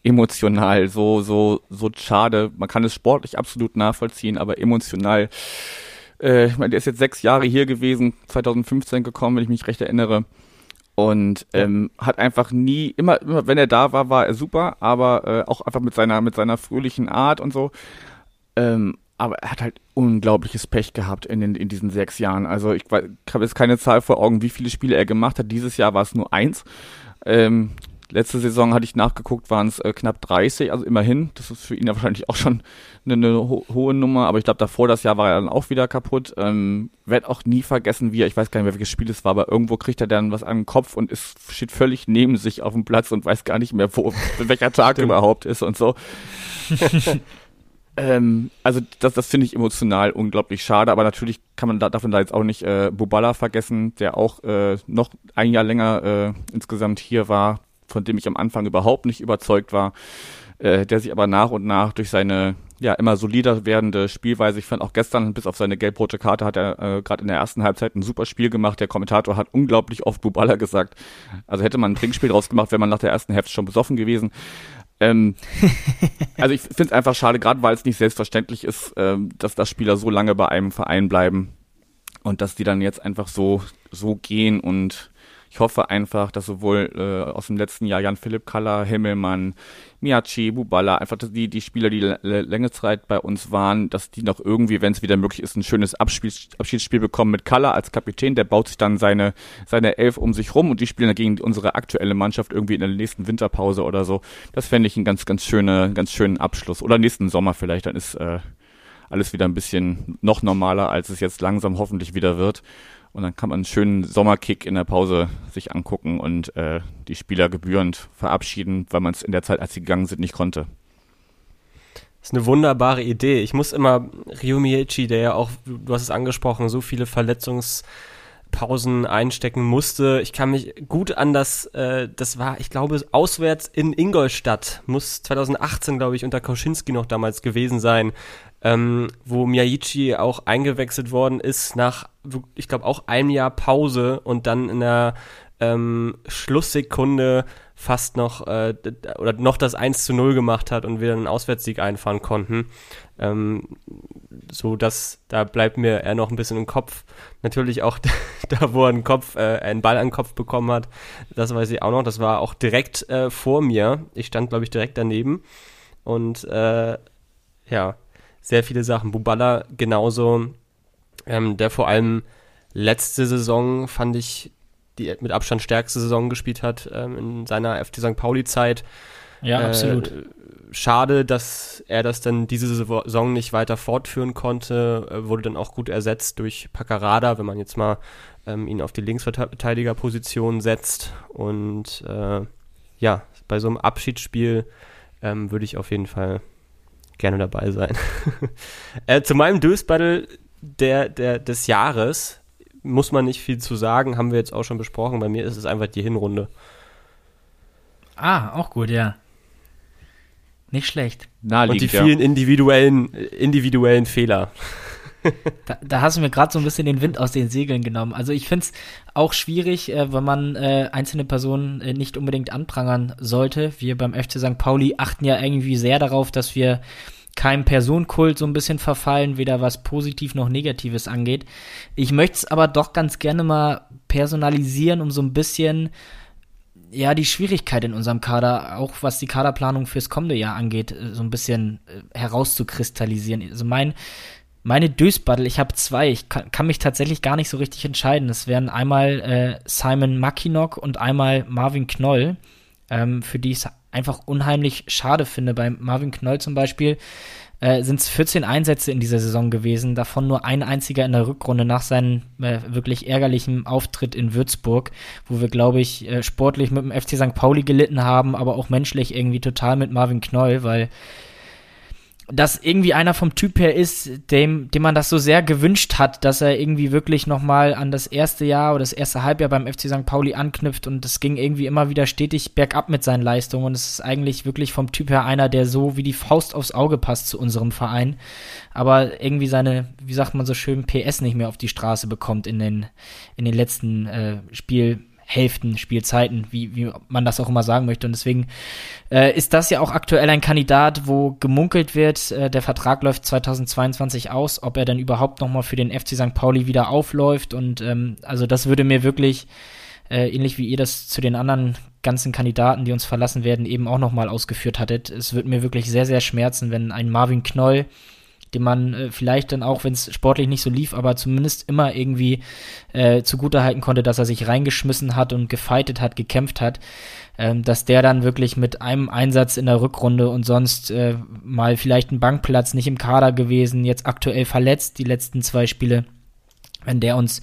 emotional so, so, so schade. Man kann es sportlich absolut nachvollziehen, aber emotional, äh, ich meine, der ist jetzt sechs Jahre hier gewesen, 2015 gekommen, wenn ich mich recht erinnere. Und ähm, hat einfach nie, immer, immer, wenn er da war, war er super, aber äh, auch einfach mit seiner, mit seiner fröhlichen Art und so. Ähm, aber er hat halt unglaubliches Pech gehabt in, den, in diesen sechs Jahren. Also ich, ich habe jetzt keine Zahl vor Augen, wie viele Spiele er gemacht hat. Dieses Jahr war es nur eins. Ähm, letzte Saison hatte ich nachgeguckt, waren es äh, knapp 30, also immerhin. Das ist für ihn ja wahrscheinlich auch schon eine, eine ho hohe Nummer, aber ich glaube, davor das Jahr war er dann auch wieder kaputt. Ähm, Werd auch nie vergessen, wie er, ich weiß gar nicht mehr, welches Spiel es war, aber irgendwo kriegt er dann was an den Kopf und ist, steht völlig neben sich auf dem Platz und weiß gar nicht mehr, wo, welcher Tag überhaupt ist und so. Ähm, also das, das finde ich emotional unglaublich schade, aber natürlich kann man da, davon da jetzt auch nicht äh, Bubala vergessen, der auch äh, noch ein Jahr länger äh, insgesamt hier war, von dem ich am Anfang überhaupt nicht überzeugt war, äh, der sich aber nach und nach durch seine ja immer solider werdende Spielweise, ich fand auch gestern bis auf seine gelb-rote Karte hat er äh, gerade in der ersten Halbzeit ein super Spiel gemacht. Der Kommentator hat unglaublich oft Bubala gesagt. Also hätte man ein Trinkspiel draus gemacht, wäre man nach der ersten Hälfte schon besoffen gewesen. Ähm, also ich finde es einfach schade, gerade weil es nicht selbstverständlich ist, ähm, dass das Spieler so lange bei einem Verein bleiben und dass die dann jetzt einfach so so gehen und ich hoffe einfach, dass sowohl äh, aus dem letzten Jahr Jan Philipp Kaller, Himmelmann, Miyachi, Bubala, einfach die, die Spieler, die längere Zeit bei uns waren, dass die noch irgendwie, wenn es wieder möglich ist, ein schönes Abspiel, Abschiedsspiel bekommen mit Kaller als Kapitän. Der baut sich dann seine, seine Elf um sich rum und die spielen dann gegen unsere aktuelle Mannschaft irgendwie in der nächsten Winterpause oder so. Das fände ich einen ganz, ganz schöne, ganz schönen Abschluss. Oder nächsten Sommer vielleicht, dann ist äh, alles wieder ein bisschen noch normaler, als es jetzt langsam hoffentlich wieder wird. Und dann kann man einen schönen Sommerkick in der Pause sich angucken und äh, die Spieler gebührend verabschieden, weil man es in der Zeit, als sie gegangen sind, nicht konnte. Das ist eine wunderbare Idee. Ich muss immer Ryo Miyachi, der ja auch, du hast es angesprochen, so viele Verletzungspausen einstecken musste. Ich kann mich gut an das, äh, das war, ich glaube, auswärts in Ingolstadt, muss 2018, glaube ich, unter Kauschinski noch damals gewesen sein, ähm, wo Miyachi auch eingewechselt worden ist nach, ich glaube, auch einem Jahr Pause und dann in der ähm, Schlusssekunde fast noch äh, oder noch das 1 zu 0 gemacht hat und wir einen Auswärtssieg einfahren konnten. Ähm, so dass da bleibt mir er noch ein bisschen im Kopf. Natürlich auch da, wo er einen Kopf, äh, einen Ball an den Kopf bekommen hat. Das weiß ich auch noch. Das war auch direkt äh, vor mir. Ich stand, glaube ich, direkt daneben. Und äh, ja, sehr viele Sachen. Bubala genauso, ähm, der vor allem letzte Saison fand ich die mit Abstand stärkste Saison gespielt hat ähm, in seiner FC St. Pauli-Zeit. Ja, äh, absolut. schade, dass er das dann diese Saison nicht weiter fortführen konnte. Er wurde dann auch gut ersetzt durch Paccarada, wenn man jetzt mal ähm, ihn auf die Linksverteidigerposition setzt. Und äh, ja, bei so einem Abschiedsspiel ähm, würde ich auf jeden Fall gerne dabei sein. äh, zu meinem Dösbattle der, der, des Jahres muss man nicht viel zu sagen, haben wir jetzt auch schon besprochen. Bei mir ist es einfach die Hinrunde. Ah, auch gut, ja. Nicht schlecht. Und die vielen individuellen, individuellen Fehler. Da, da, hast du mir gerade so ein bisschen den Wind aus den Segeln genommen. Also ich finde es auch schwierig, äh, wenn man äh, einzelne Personen äh, nicht unbedingt anprangern sollte. Wir beim FC St. Pauli achten ja irgendwie sehr darauf, dass wir keinem Personenkult so ein bisschen verfallen, weder was positiv noch negatives angeht. Ich möchte es aber doch ganz gerne mal personalisieren, um so ein bisschen ja, die Schwierigkeit in unserem Kader, auch was die Kaderplanung fürs kommende Jahr angeht, äh, so ein bisschen äh, herauszukristallisieren. Also mein, meine Dösbattle, ich habe zwei, ich kann, kann, mich tatsächlich gar nicht so richtig entscheiden. Es wären einmal äh, Simon Mackinock und einmal Marvin Knoll, ähm, für die ich es einfach unheimlich schade finde. Bei Marvin Knoll zum Beispiel äh, sind es 14 Einsätze in dieser Saison gewesen, davon nur ein einziger in der Rückrunde nach seinem äh, wirklich ärgerlichen Auftritt in Würzburg, wo wir, glaube ich, äh, sportlich mit dem FC St. Pauli gelitten haben, aber auch menschlich irgendwie total mit Marvin Knoll, weil dass irgendwie einer vom Typ her ist, dem, dem man das so sehr gewünscht hat, dass er irgendwie wirklich nochmal an das erste Jahr oder das erste Halbjahr beim FC St. Pauli anknüpft und es ging irgendwie immer wieder stetig bergab mit seinen Leistungen und es ist eigentlich wirklich vom Typ her einer, der so wie die Faust aufs Auge passt zu unserem Verein, aber irgendwie seine, wie sagt man so schön, PS nicht mehr auf die Straße bekommt in den, in den letzten äh, Spiel, Hälften, Spielzeiten, wie, wie man das auch immer sagen möchte. Und deswegen äh, ist das ja auch aktuell ein Kandidat, wo gemunkelt wird, äh, der Vertrag läuft 2022 aus, ob er dann überhaupt nochmal für den FC St. Pauli wieder aufläuft. Und ähm, also das würde mir wirklich, äh, ähnlich wie ihr das zu den anderen ganzen Kandidaten, die uns verlassen werden, eben auch nochmal ausgeführt hattet, es würde mir wirklich sehr, sehr schmerzen, wenn ein Marvin Knoll den man äh, vielleicht dann auch, wenn es sportlich nicht so lief, aber zumindest immer irgendwie äh, zugutehalten konnte, dass er sich reingeschmissen hat und gefeitet hat, gekämpft hat, ähm, dass der dann wirklich mit einem Einsatz in der Rückrunde und sonst äh, mal vielleicht ein Bankplatz nicht im Kader gewesen, jetzt aktuell verletzt, die letzten zwei Spiele, wenn der uns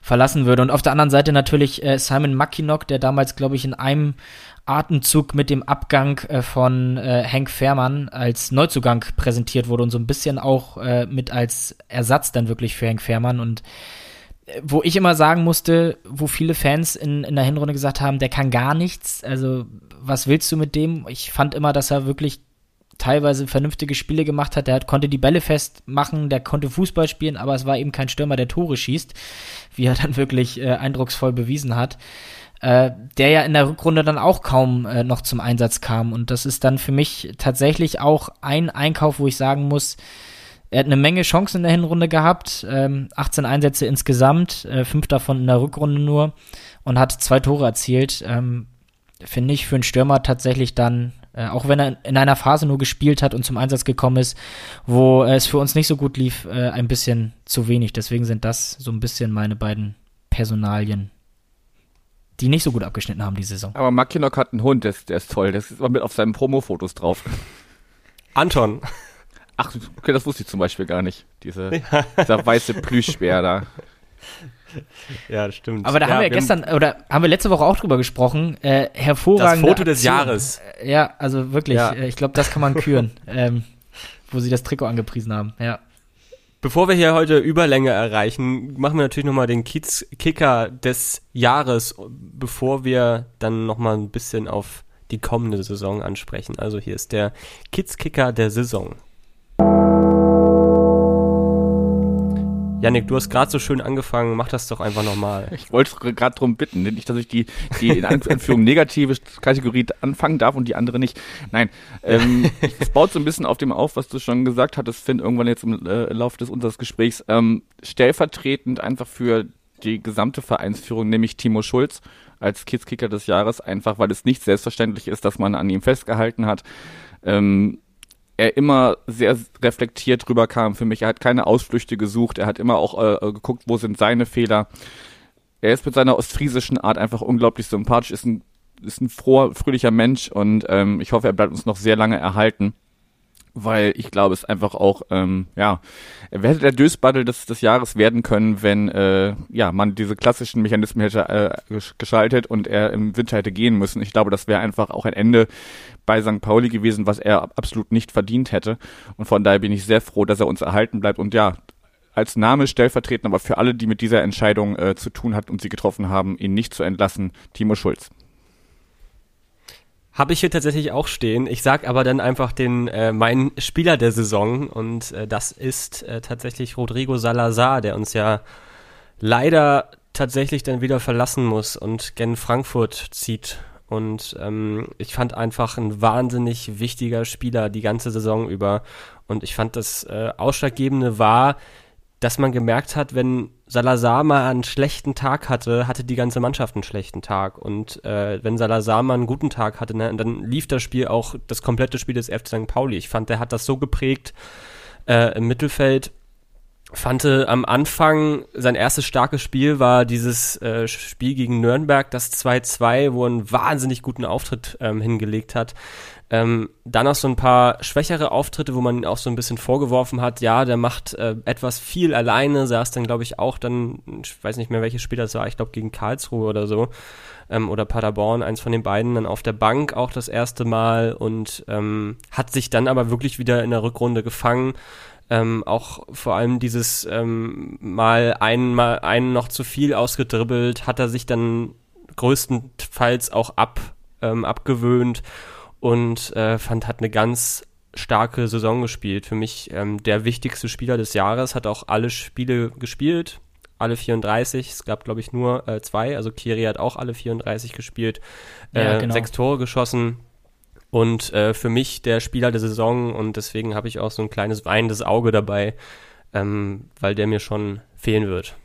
verlassen würde. Und auf der anderen Seite natürlich äh, Simon Mackinock, der damals, glaube ich, in einem Atemzug mit dem Abgang äh, von äh, Hank Fährmann als Neuzugang präsentiert wurde und so ein bisschen auch äh, mit als Ersatz dann wirklich für Hank Fährmann und äh, wo ich immer sagen musste, wo viele Fans in, in der Hinrunde gesagt haben, der kann gar nichts, also was willst du mit dem? Ich fand immer, dass er wirklich teilweise vernünftige Spiele gemacht hat. Der hat, konnte die Bälle festmachen, der konnte Fußball spielen, aber es war eben kein Stürmer, der Tore schießt, wie er dann wirklich äh, eindrucksvoll bewiesen hat äh, der ja in der Rückrunde dann auch kaum äh, noch zum Einsatz kam. Und das ist dann für mich tatsächlich auch ein Einkauf, wo ich sagen muss, er hat eine Menge Chancen in der Hinrunde gehabt, ähm, 18 Einsätze insgesamt, äh, fünf davon in der Rückrunde nur und hat zwei Tore erzielt. Ähm, Finde ich für einen Stürmer tatsächlich dann, äh, auch wenn er in einer Phase nur gespielt hat und zum Einsatz gekommen ist, wo es für uns nicht so gut lief, äh, ein bisschen zu wenig. Deswegen sind das so ein bisschen meine beiden Personalien die nicht so gut abgeschnitten haben die Saison. Aber Mackinock hat einen Hund, der ist, der ist toll. Der ist immer mit auf seinen Promo-Fotos drauf. Anton. Ach, okay, das wusste ich zum Beispiel gar nicht. Diese, ja. Dieser weiße Plüschbär da. Ja, das stimmt. Aber da ja, haben wir, wir gestern, oder haben wir letzte Woche auch drüber gesprochen. Äh, hervorragend. Das Foto des Jahres. Ja, also wirklich. Ja. Äh, ich glaube, das kann man küren. ähm, wo sie das Trikot angepriesen haben. Ja. Bevor wir hier heute Überlänge erreichen, machen wir natürlich nochmal den Kids-Kicker des Jahres, bevor wir dann nochmal ein bisschen auf die kommende Saison ansprechen. Also hier ist der Kids-Kicker der Saison. Janik, du hast gerade so schön angefangen, mach das doch einfach nochmal. Ich wollte gerade darum bitten, nicht, dass ich die, die in Anführung negative Kategorie anfangen darf und die andere nicht. Nein, ähm, es baut so ein bisschen auf dem auf, was du schon gesagt hattest, Finn, irgendwann jetzt im äh, Laufe des unseres Gesprächs, ähm, stellvertretend einfach für die gesamte Vereinsführung, nämlich Timo Schulz als Kidskicker des Jahres, einfach weil es nicht selbstverständlich ist, dass man an ihm festgehalten hat. Ähm, er immer sehr reflektiert rüberkam für mich. Er hat keine Ausflüchte gesucht, er hat immer auch äh, geguckt, wo sind seine Fehler. Er ist mit seiner ostfriesischen Art einfach unglaublich sympathisch, ist ein ist ein froher, fröhlicher Mensch und ähm, ich hoffe, er bleibt uns noch sehr lange erhalten weil ich glaube, es einfach auch, ähm, ja, hätte der Dösbattle des, des Jahres werden können, wenn äh, ja man diese klassischen Mechanismen hätte äh, geschaltet und er im Winter hätte gehen müssen. Ich glaube, das wäre einfach auch ein Ende bei St. Pauli gewesen, was er absolut nicht verdient hätte. Und von daher bin ich sehr froh, dass er uns erhalten bleibt. Und ja, als Name stellvertretend, aber für alle, die mit dieser Entscheidung äh, zu tun hat und sie getroffen haben, ihn nicht zu entlassen, Timo Schulz. Habe ich hier tatsächlich auch stehen. Ich sag aber dann einfach den äh, meinen Spieler der Saison und äh, das ist äh, tatsächlich Rodrigo Salazar, der uns ja leider tatsächlich dann wieder verlassen muss und gen Frankfurt zieht. Und ähm, ich fand einfach ein wahnsinnig wichtiger Spieler die ganze Saison über. Und ich fand das äh, Ausschlaggebende war, dass man gemerkt hat, wenn Salazar mal einen schlechten Tag hatte, hatte die ganze Mannschaft einen schlechten Tag. Und äh, wenn Salazar mal einen guten Tag hatte, ne, dann lief das Spiel auch, das komplette Spiel des FC St. Pauli. Ich fand, der hat das so geprägt äh, im Mittelfeld. Fand am Anfang sein erstes starkes Spiel war dieses äh, Spiel gegen Nürnberg, das 2-2, wo er einen wahnsinnig guten Auftritt ähm, hingelegt hat. Ähm, dann noch so ein paar schwächere Auftritte, wo man auch so ein bisschen vorgeworfen hat, ja, der macht äh, etwas viel alleine, saß dann, glaube ich, auch dann, ich weiß nicht mehr, welches Spiel das war, ich glaube gegen Karlsruhe oder so, ähm, oder Paderborn, eins von den beiden, dann auf der Bank auch das erste Mal und ähm, hat sich dann aber wirklich wieder in der Rückrunde gefangen. Ähm, auch vor allem dieses ähm, mal einen, einen noch zu viel ausgedribbelt, hat er sich dann größtenteils auch ab, ähm, abgewöhnt und äh, fand, hat eine ganz starke Saison gespielt. Für mich ähm, der wichtigste Spieler des Jahres, hat auch alle Spiele gespielt, alle 34. Es gab, glaube ich, nur äh, zwei. Also Kiri hat auch alle 34 gespielt, äh, ja, genau. sechs Tore geschossen. Und äh, für mich der Spieler der Saison und deswegen habe ich auch so ein kleines weinendes Auge dabei, ähm, weil der mir schon fehlen wird.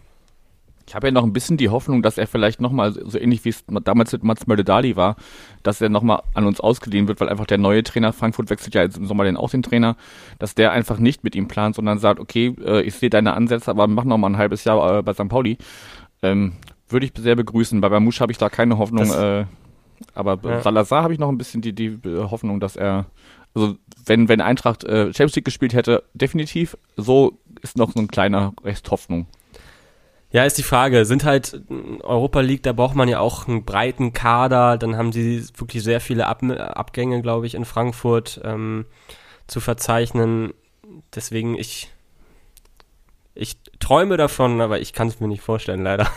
Ich habe ja noch ein bisschen die Hoffnung, dass er vielleicht nochmal, so ähnlich wie es damals mit Mats Möldedali war, dass er nochmal an uns ausgeliehen wird, weil einfach der neue Trainer, Frankfurt wechselt ja jetzt im Sommer den auch den Trainer, dass der einfach nicht mit ihm plant, sondern sagt, okay, äh, ich sehe deine Ansätze, aber mach nochmal ein halbes Jahr äh, bei St. Pauli. Ähm, würde ich sehr begrüßen. Bei Bamusch habe ich da keine Hoffnung, äh, aber ja. Salazar habe ich noch ein bisschen die, die Hoffnung, dass er, also wenn, wenn Eintracht äh, Champions League gespielt hätte, definitiv, so ist noch so ein kleiner Rest Hoffnung. Ja, ist die Frage. Sind halt Europa League, da braucht man ja auch einen breiten Kader. Dann haben sie wirklich sehr viele Ab Abgänge, glaube ich, in Frankfurt ähm, zu verzeichnen. Deswegen ich ich träume davon, aber ich kann es mir nicht vorstellen, leider.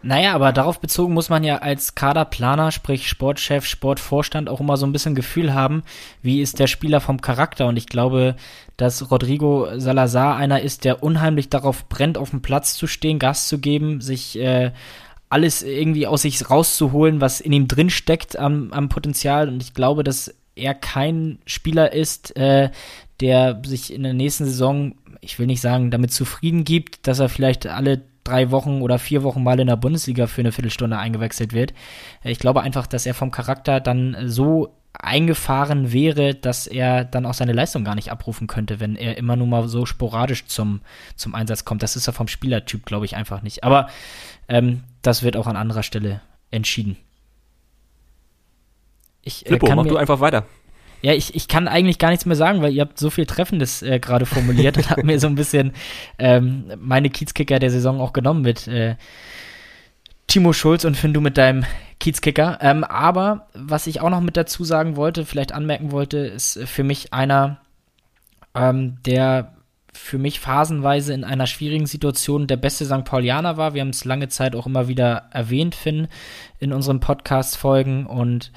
Naja, aber darauf bezogen muss man ja als Kaderplaner, sprich Sportchef, Sportvorstand auch immer so ein bisschen Gefühl haben, wie ist der Spieler vom Charakter. Und ich glaube, dass Rodrigo Salazar einer ist, der unheimlich darauf brennt, auf dem Platz zu stehen, Gas zu geben, sich äh, alles irgendwie aus sich rauszuholen, was in ihm drin steckt am, am Potenzial. Und ich glaube, dass er kein Spieler ist, äh, der sich in der nächsten Saison, ich will nicht sagen, damit zufrieden gibt, dass er vielleicht alle drei Wochen oder vier Wochen mal in der Bundesliga für eine Viertelstunde eingewechselt wird. Äh, ich glaube einfach, dass er vom Charakter dann so eingefahren wäre, dass er dann auch seine Leistung gar nicht abrufen könnte, wenn er immer nur mal so sporadisch zum, zum Einsatz kommt. Das ist er vom Spielertyp, glaube ich, einfach nicht. Aber ähm, das wird auch an anderer Stelle entschieden. Ich, äh, Flippo, mach du einfach weiter. Ja, ich, ich kann eigentlich gar nichts mehr sagen, weil ihr habt so viel Treffendes äh, gerade formuliert und habt mir so ein bisschen ähm, meine Kiezkicker der Saison auch genommen mit äh, Timo Schulz und Finn, du mit deinem Kiezkicker. Ähm, aber was ich auch noch mit dazu sagen wollte, vielleicht anmerken wollte, ist für mich einer, ähm, der für mich phasenweise in einer schwierigen Situation der beste St. Paulianer war. Wir haben es lange Zeit auch immer wieder erwähnt, Finn, in unseren Podcast-Folgen und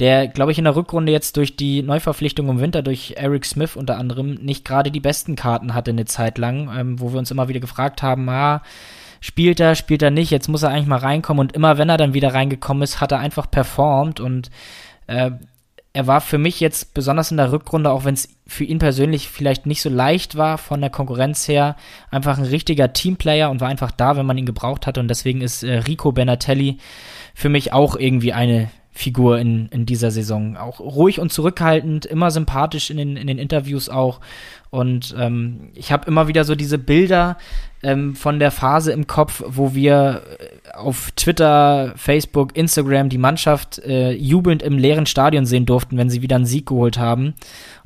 der, glaube ich, in der Rückrunde jetzt durch die Neuverpflichtung im Winter, durch Eric Smith unter anderem, nicht gerade die besten Karten hatte eine Zeit lang, ähm, wo wir uns immer wieder gefragt haben, ah, spielt er, spielt er nicht, jetzt muss er eigentlich mal reinkommen und immer wenn er dann wieder reingekommen ist, hat er einfach performt und äh, er war für mich jetzt besonders in der Rückrunde, auch wenn es für ihn persönlich vielleicht nicht so leicht war von der Konkurrenz her, einfach ein richtiger Teamplayer und war einfach da, wenn man ihn gebraucht hatte und deswegen ist äh, Rico Benatelli für mich auch irgendwie eine Figur in, in dieser Saison. Auch ruhig und zurückhaltend, immer sympathisch in den, in den Interviews auch. Und ähm, ich habe immer wieder so diese Bilder ähm, von der Phase im Kopf, wo wir äh, auf Twitter, Facebook, Instagram die Mannschaft äh, jubelnd im leeren Stadion sehen durften, wenn sie wieder einen Sieg geholt haben.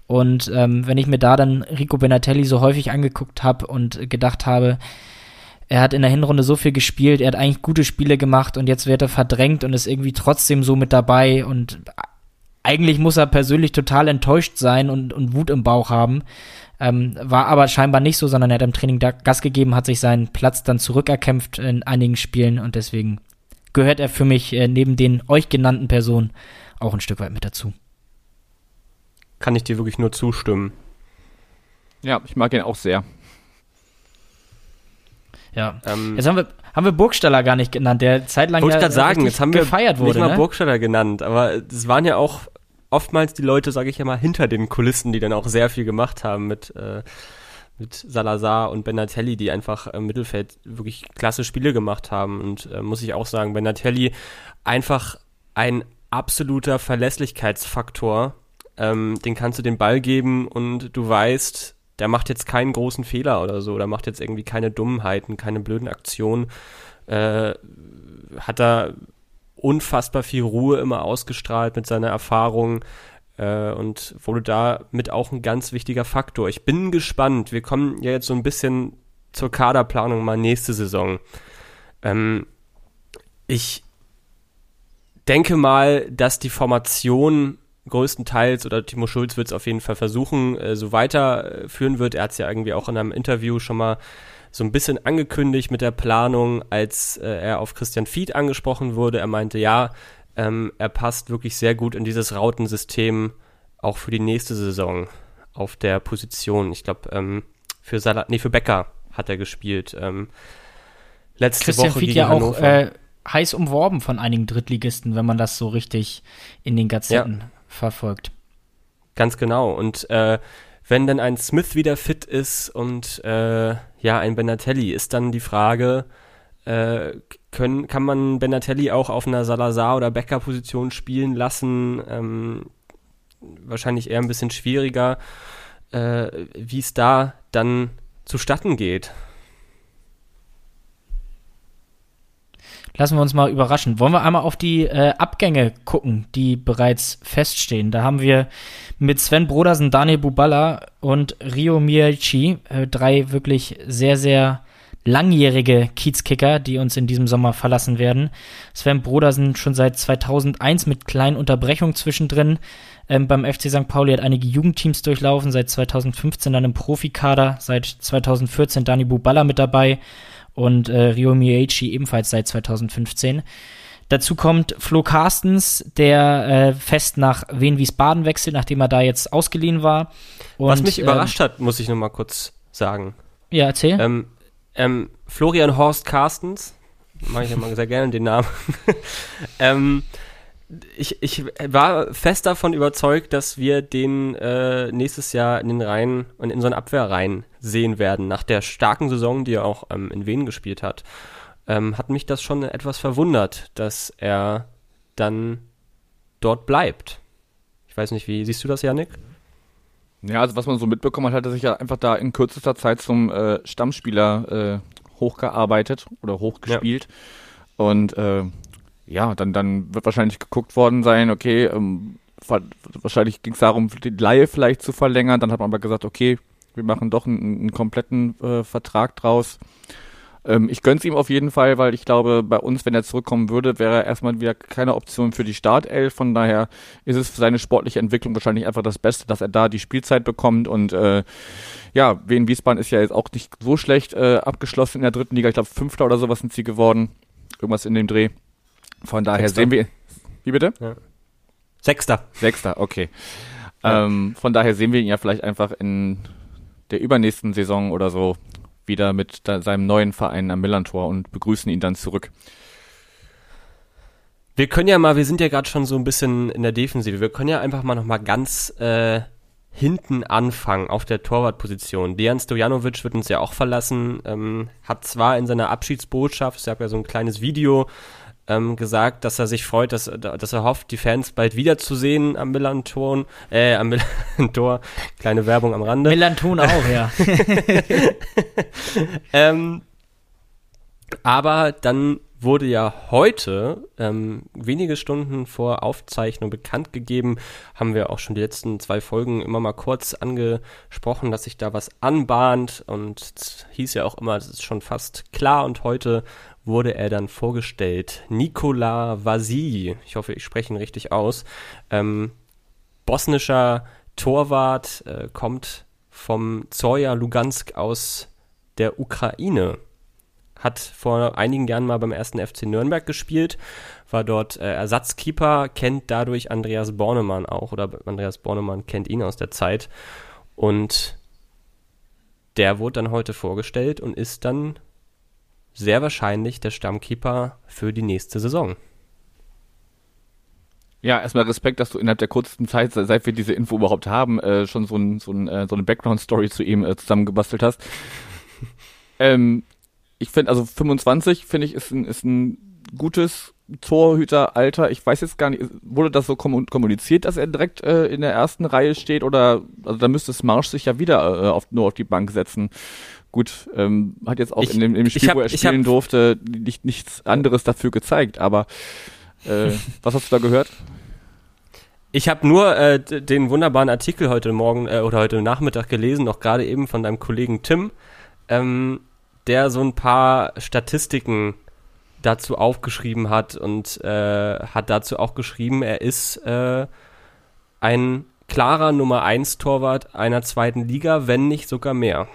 Und ähm, wenn ich mir da dann Rico Benatelli so häufig angeguckt habe und gedacht habe, er hat in der Hinrunde so viel gespielt, er hat eigentlich gute Spiele gemacht und jetzt wird er verdrängt und ist irgendwie trotzdem so mit dabei und eigentlich muss er persönlich total enttäuscht sein und, und Wut im Bauch haben. Ähm, war aber scheinbar nicht so, sondern er hat im Training Gas gegeben, hat sich seinen Platz dann zurückerkämpft in einigen Spielen und deswegen gehört er für mich äh, neben den euch genannten Personen auch ein Stück weit mit dazu. Kann ich dir wirklich nur zustimmen. Ja, ich mag ihn auch sehr. Ja. Ähm, jetzt haben wir, haben wir Burgstaller gar nicht genannt, der zeitlang Wollte ich gerade sagen, jetzt haben wir gefeiert wurde, nicht mal ne? Burgstaller genannt, aber es waren ja auch oftmals die Leute, sage ich ja mal, hinter den Kulissen, die dann auch sehr viel gemacht haben mit, äh, mit Salazar und Benatelli, die einfach im Mittelfeld wirklich klasse Spiele gemacht haben. Und äh, muss ich auch sagen, Benatelli einfach ein absoluter Verlässlichkeitsfaktor. Ähm, den kannst du den Ball geben und du weißt, der macht jetzt keinen großen Fehler oder so, oder macht jetzt irgendwie keine Dummheiten, keine blöden Aktionen. Äh, hat da unfassbar viel Ruhe immer ausgestrahlt mit seiner Erfahrung äh, und wurde damit auch ein ganz wichtiger Faktor. Ich bin gespannt. Wir kommen ja jetzt so ein bisschen zur Kaderplanung mal nächste Saison. Ähm, ich denke mal, dass die Formation größtenteils, oder Timo Schulz wird es auf jeden Fall versuchen, äh, so weiterführen wird. Er hat es ja irgendwie auch in einem Interview schon mal so ein bisschen angekündigt mit der Planung, als äh, er auf Christian Fied angesprochen wurde. Er meinte, ja, ähm, er passt wirklich sehr gut in dieses Rautensystem auch für die nächste Saison auf der Position. Ich glaube, ähm, für Salat, nee, für Becker hat er gespielt. Ähm, letzte Christian Woche Fied gegen ja auch Hannover. äh, heiß umworben von einigen Drittligisten, wenn man das so richtig in den Gazetten ja verfolgt. Ganz genau. Und äh, wenn dann ein Smith wieder fit ist und äh, ja, ein Benatelli, ist dann die Frage, äh, können, kann man Benatelli auch auf einer Salazar- oder Becker-Position spielen lassen? Ähm, wahrscheinlich eher ein bisschen schwieriger, äh, wie es da dann zustatten geht. Lassen wir uns mal überraschen. Wollen wir einmal auf die äh, Abgänge gucken, die bereits feststehen? Da haben wir mit Sven Brodersen, Daniel Buballa und Rio Miyachi äh, drei wirklich sehr, sehr langjährige Kiezkicker, die uns in diesem Sommer verlassen werden. Sven Brodersen schon seit 2001 mit kleinen Unterbrechungen zwischendrin. Ähm, beim FC St. Pauli hat einige Jugendteams durchlaufen, seit 2015 dann im Profikader, seit 2014 Dani Buballa mit dabei und äh, Ryo Miyachi ebenfalls seit 2015. Dazu kommt Flo Carstens, der äh, fest nach Wien-Wiesbaden wechselt, nachdem er da jetzt ausgeliehen war. Und, Was mich ähm, überrascht hat, muss ich nochmal kurz sagen. Ja, erzähl. Ähm, ähm, Florian Horst Carstens, mache ich ja mal sehr gerne den Namen, ähm, ich, ich war fest davon überzeugt, dass wir den äh, nächstes Jahr in den Reihen und in unseren Abwehrreihen sehen werden. Nach der starken Saison, die er auch ähm, in Wien gespielt hat, ähm, hat mich das schon etwas verwundert, dass er dann dort bleibt. Ich weiß nicht, wie siehst du das, Janik? Ja, also was man so mitbekommen hat, hat er sich ja einfach da in kürzester Zeit zum äh, Stammspieler äh, hochgearbeitet oder hochgespielt. Ja. Und äh, ja, dann, dann wird wahrscheinlich geguckt worden sein, okay, ähm, wahrscheinlich ging es darum, die Laie vielleicht zu verlängern. Dann hat man aber gesagt, okay, wir machen doch einen, einen kompletten äh, Vertrag draus. Ähm, ich gönn's ihm auf jeden Fall, weil ich glaube, bei uns, wenn er zurückkommen würde, wäre er erstmal wieder keine Option für die Startelf. Von daher ist es für seine sportliche Entwicklung wahrscheinlich einfach das Beste, dass er da die Spielzeit bekommt. Und äh, ja, Wien Wiesbaden ist ja jetzt auch nicht so schlecht äh, abgeschlossen in der dritten Liga. Ich glaube, Fünfter oder sowas sind sie geworden. Irgendwas in dem Dreh. Von daher Sechster. sehen wir. Wie bitte? Ja. Sechster. Sechster, okay. Ja. Ähm, von daher sehen wir ihn ja vielleicht einfach in der übernächsten Saison oder so wieder mit seinem neuen Verein am Millantor und begrüßen ihn dann zurück. Wir können ja mal, wir sind ja gerade schon so ein bisschen in der Defensive, wir können ja einfach mal noch mal ganz äh, hinten anfangen auf der Torwartposition. Dejan Stojanovic wird uns ja auch verlassen, ähm, hat zwar in seiner Abschiedsbotschaft, es gab ja so ein kleines Video, ähm, gesagt, dass er sich freut, dass, dass er hofft, die Fans bald wiederzusehen am Millanton, äh, am Millantor. Kleine Werbung am Rande. Millanton auch, ja. ähm, aber dann wurde ja heute, ähm, wenige Stunden vor Aufzeichnung bekannt gegeben, haben wir auch schon die letzten zwei Folgen immer mal kurz angesprochen, dass sich da was anbahnt und es hieß ja auch immer, das ist schon fast klar und heute wurde er dann vorgestellt. Nikola Vasi, ich hoffe, ich spreche ihn richtig aus, ähm, bosnischer Torwart, äh, kommt vom Zoya Lugansk aus der Ukraine. Hat vor einigen Jahren mal beim ersten FC Nürnberg gespielt, war dort äh, Ersatzkeeper, kennt dadurch Andreas Bornemann auch, oder Andreas Bornemann kennt ihn aus der Zeit. Und der wurde dann heute vorgestellt und ist dann sehr wahrscheinlich der Stammkeeper für die nächste Saison. Ja, erstmal Respekt, dass du innerhalb der kurzen Zeit, seit wir diese Info überhaupt haben, äh, schon so, ein, so, ein, äh, so eine Background-Story zu ihm äh, zusammengebastelt hast. ähm, ich finde, also 25, finde ich, ist ein, ist ein gutes Torhüteralter. Ich weiß jetzt gar nicht, wurde das so kommuniziert, dass er direkt äh, in der ersten Reihe steht oder, also da müsste Smarsch sich ja wieder äh, auf, nur auf die Bank setzen. Gut, ähm, hat jetzt auch ich, in dem, in dem Spiel, hab, wo er spielen hab, durfte, nicht, nichts anderes dafür gezeigt, aber äh, was hast du da gehört? Ich habe nur äh, den wunderbaren Artikel heute Morgen äh, oder heute Nachmittag gelesen, noch gerade eben von deinem Kollegen Tim, ähm, der so ein paar Statistiken dazu aufgeschrieben hat und äh, hat dazu auch geschrieben, er ist äh, ein klarer Nummer 1 Torwart einer zweiten Liga, wenn nicht sogar mehr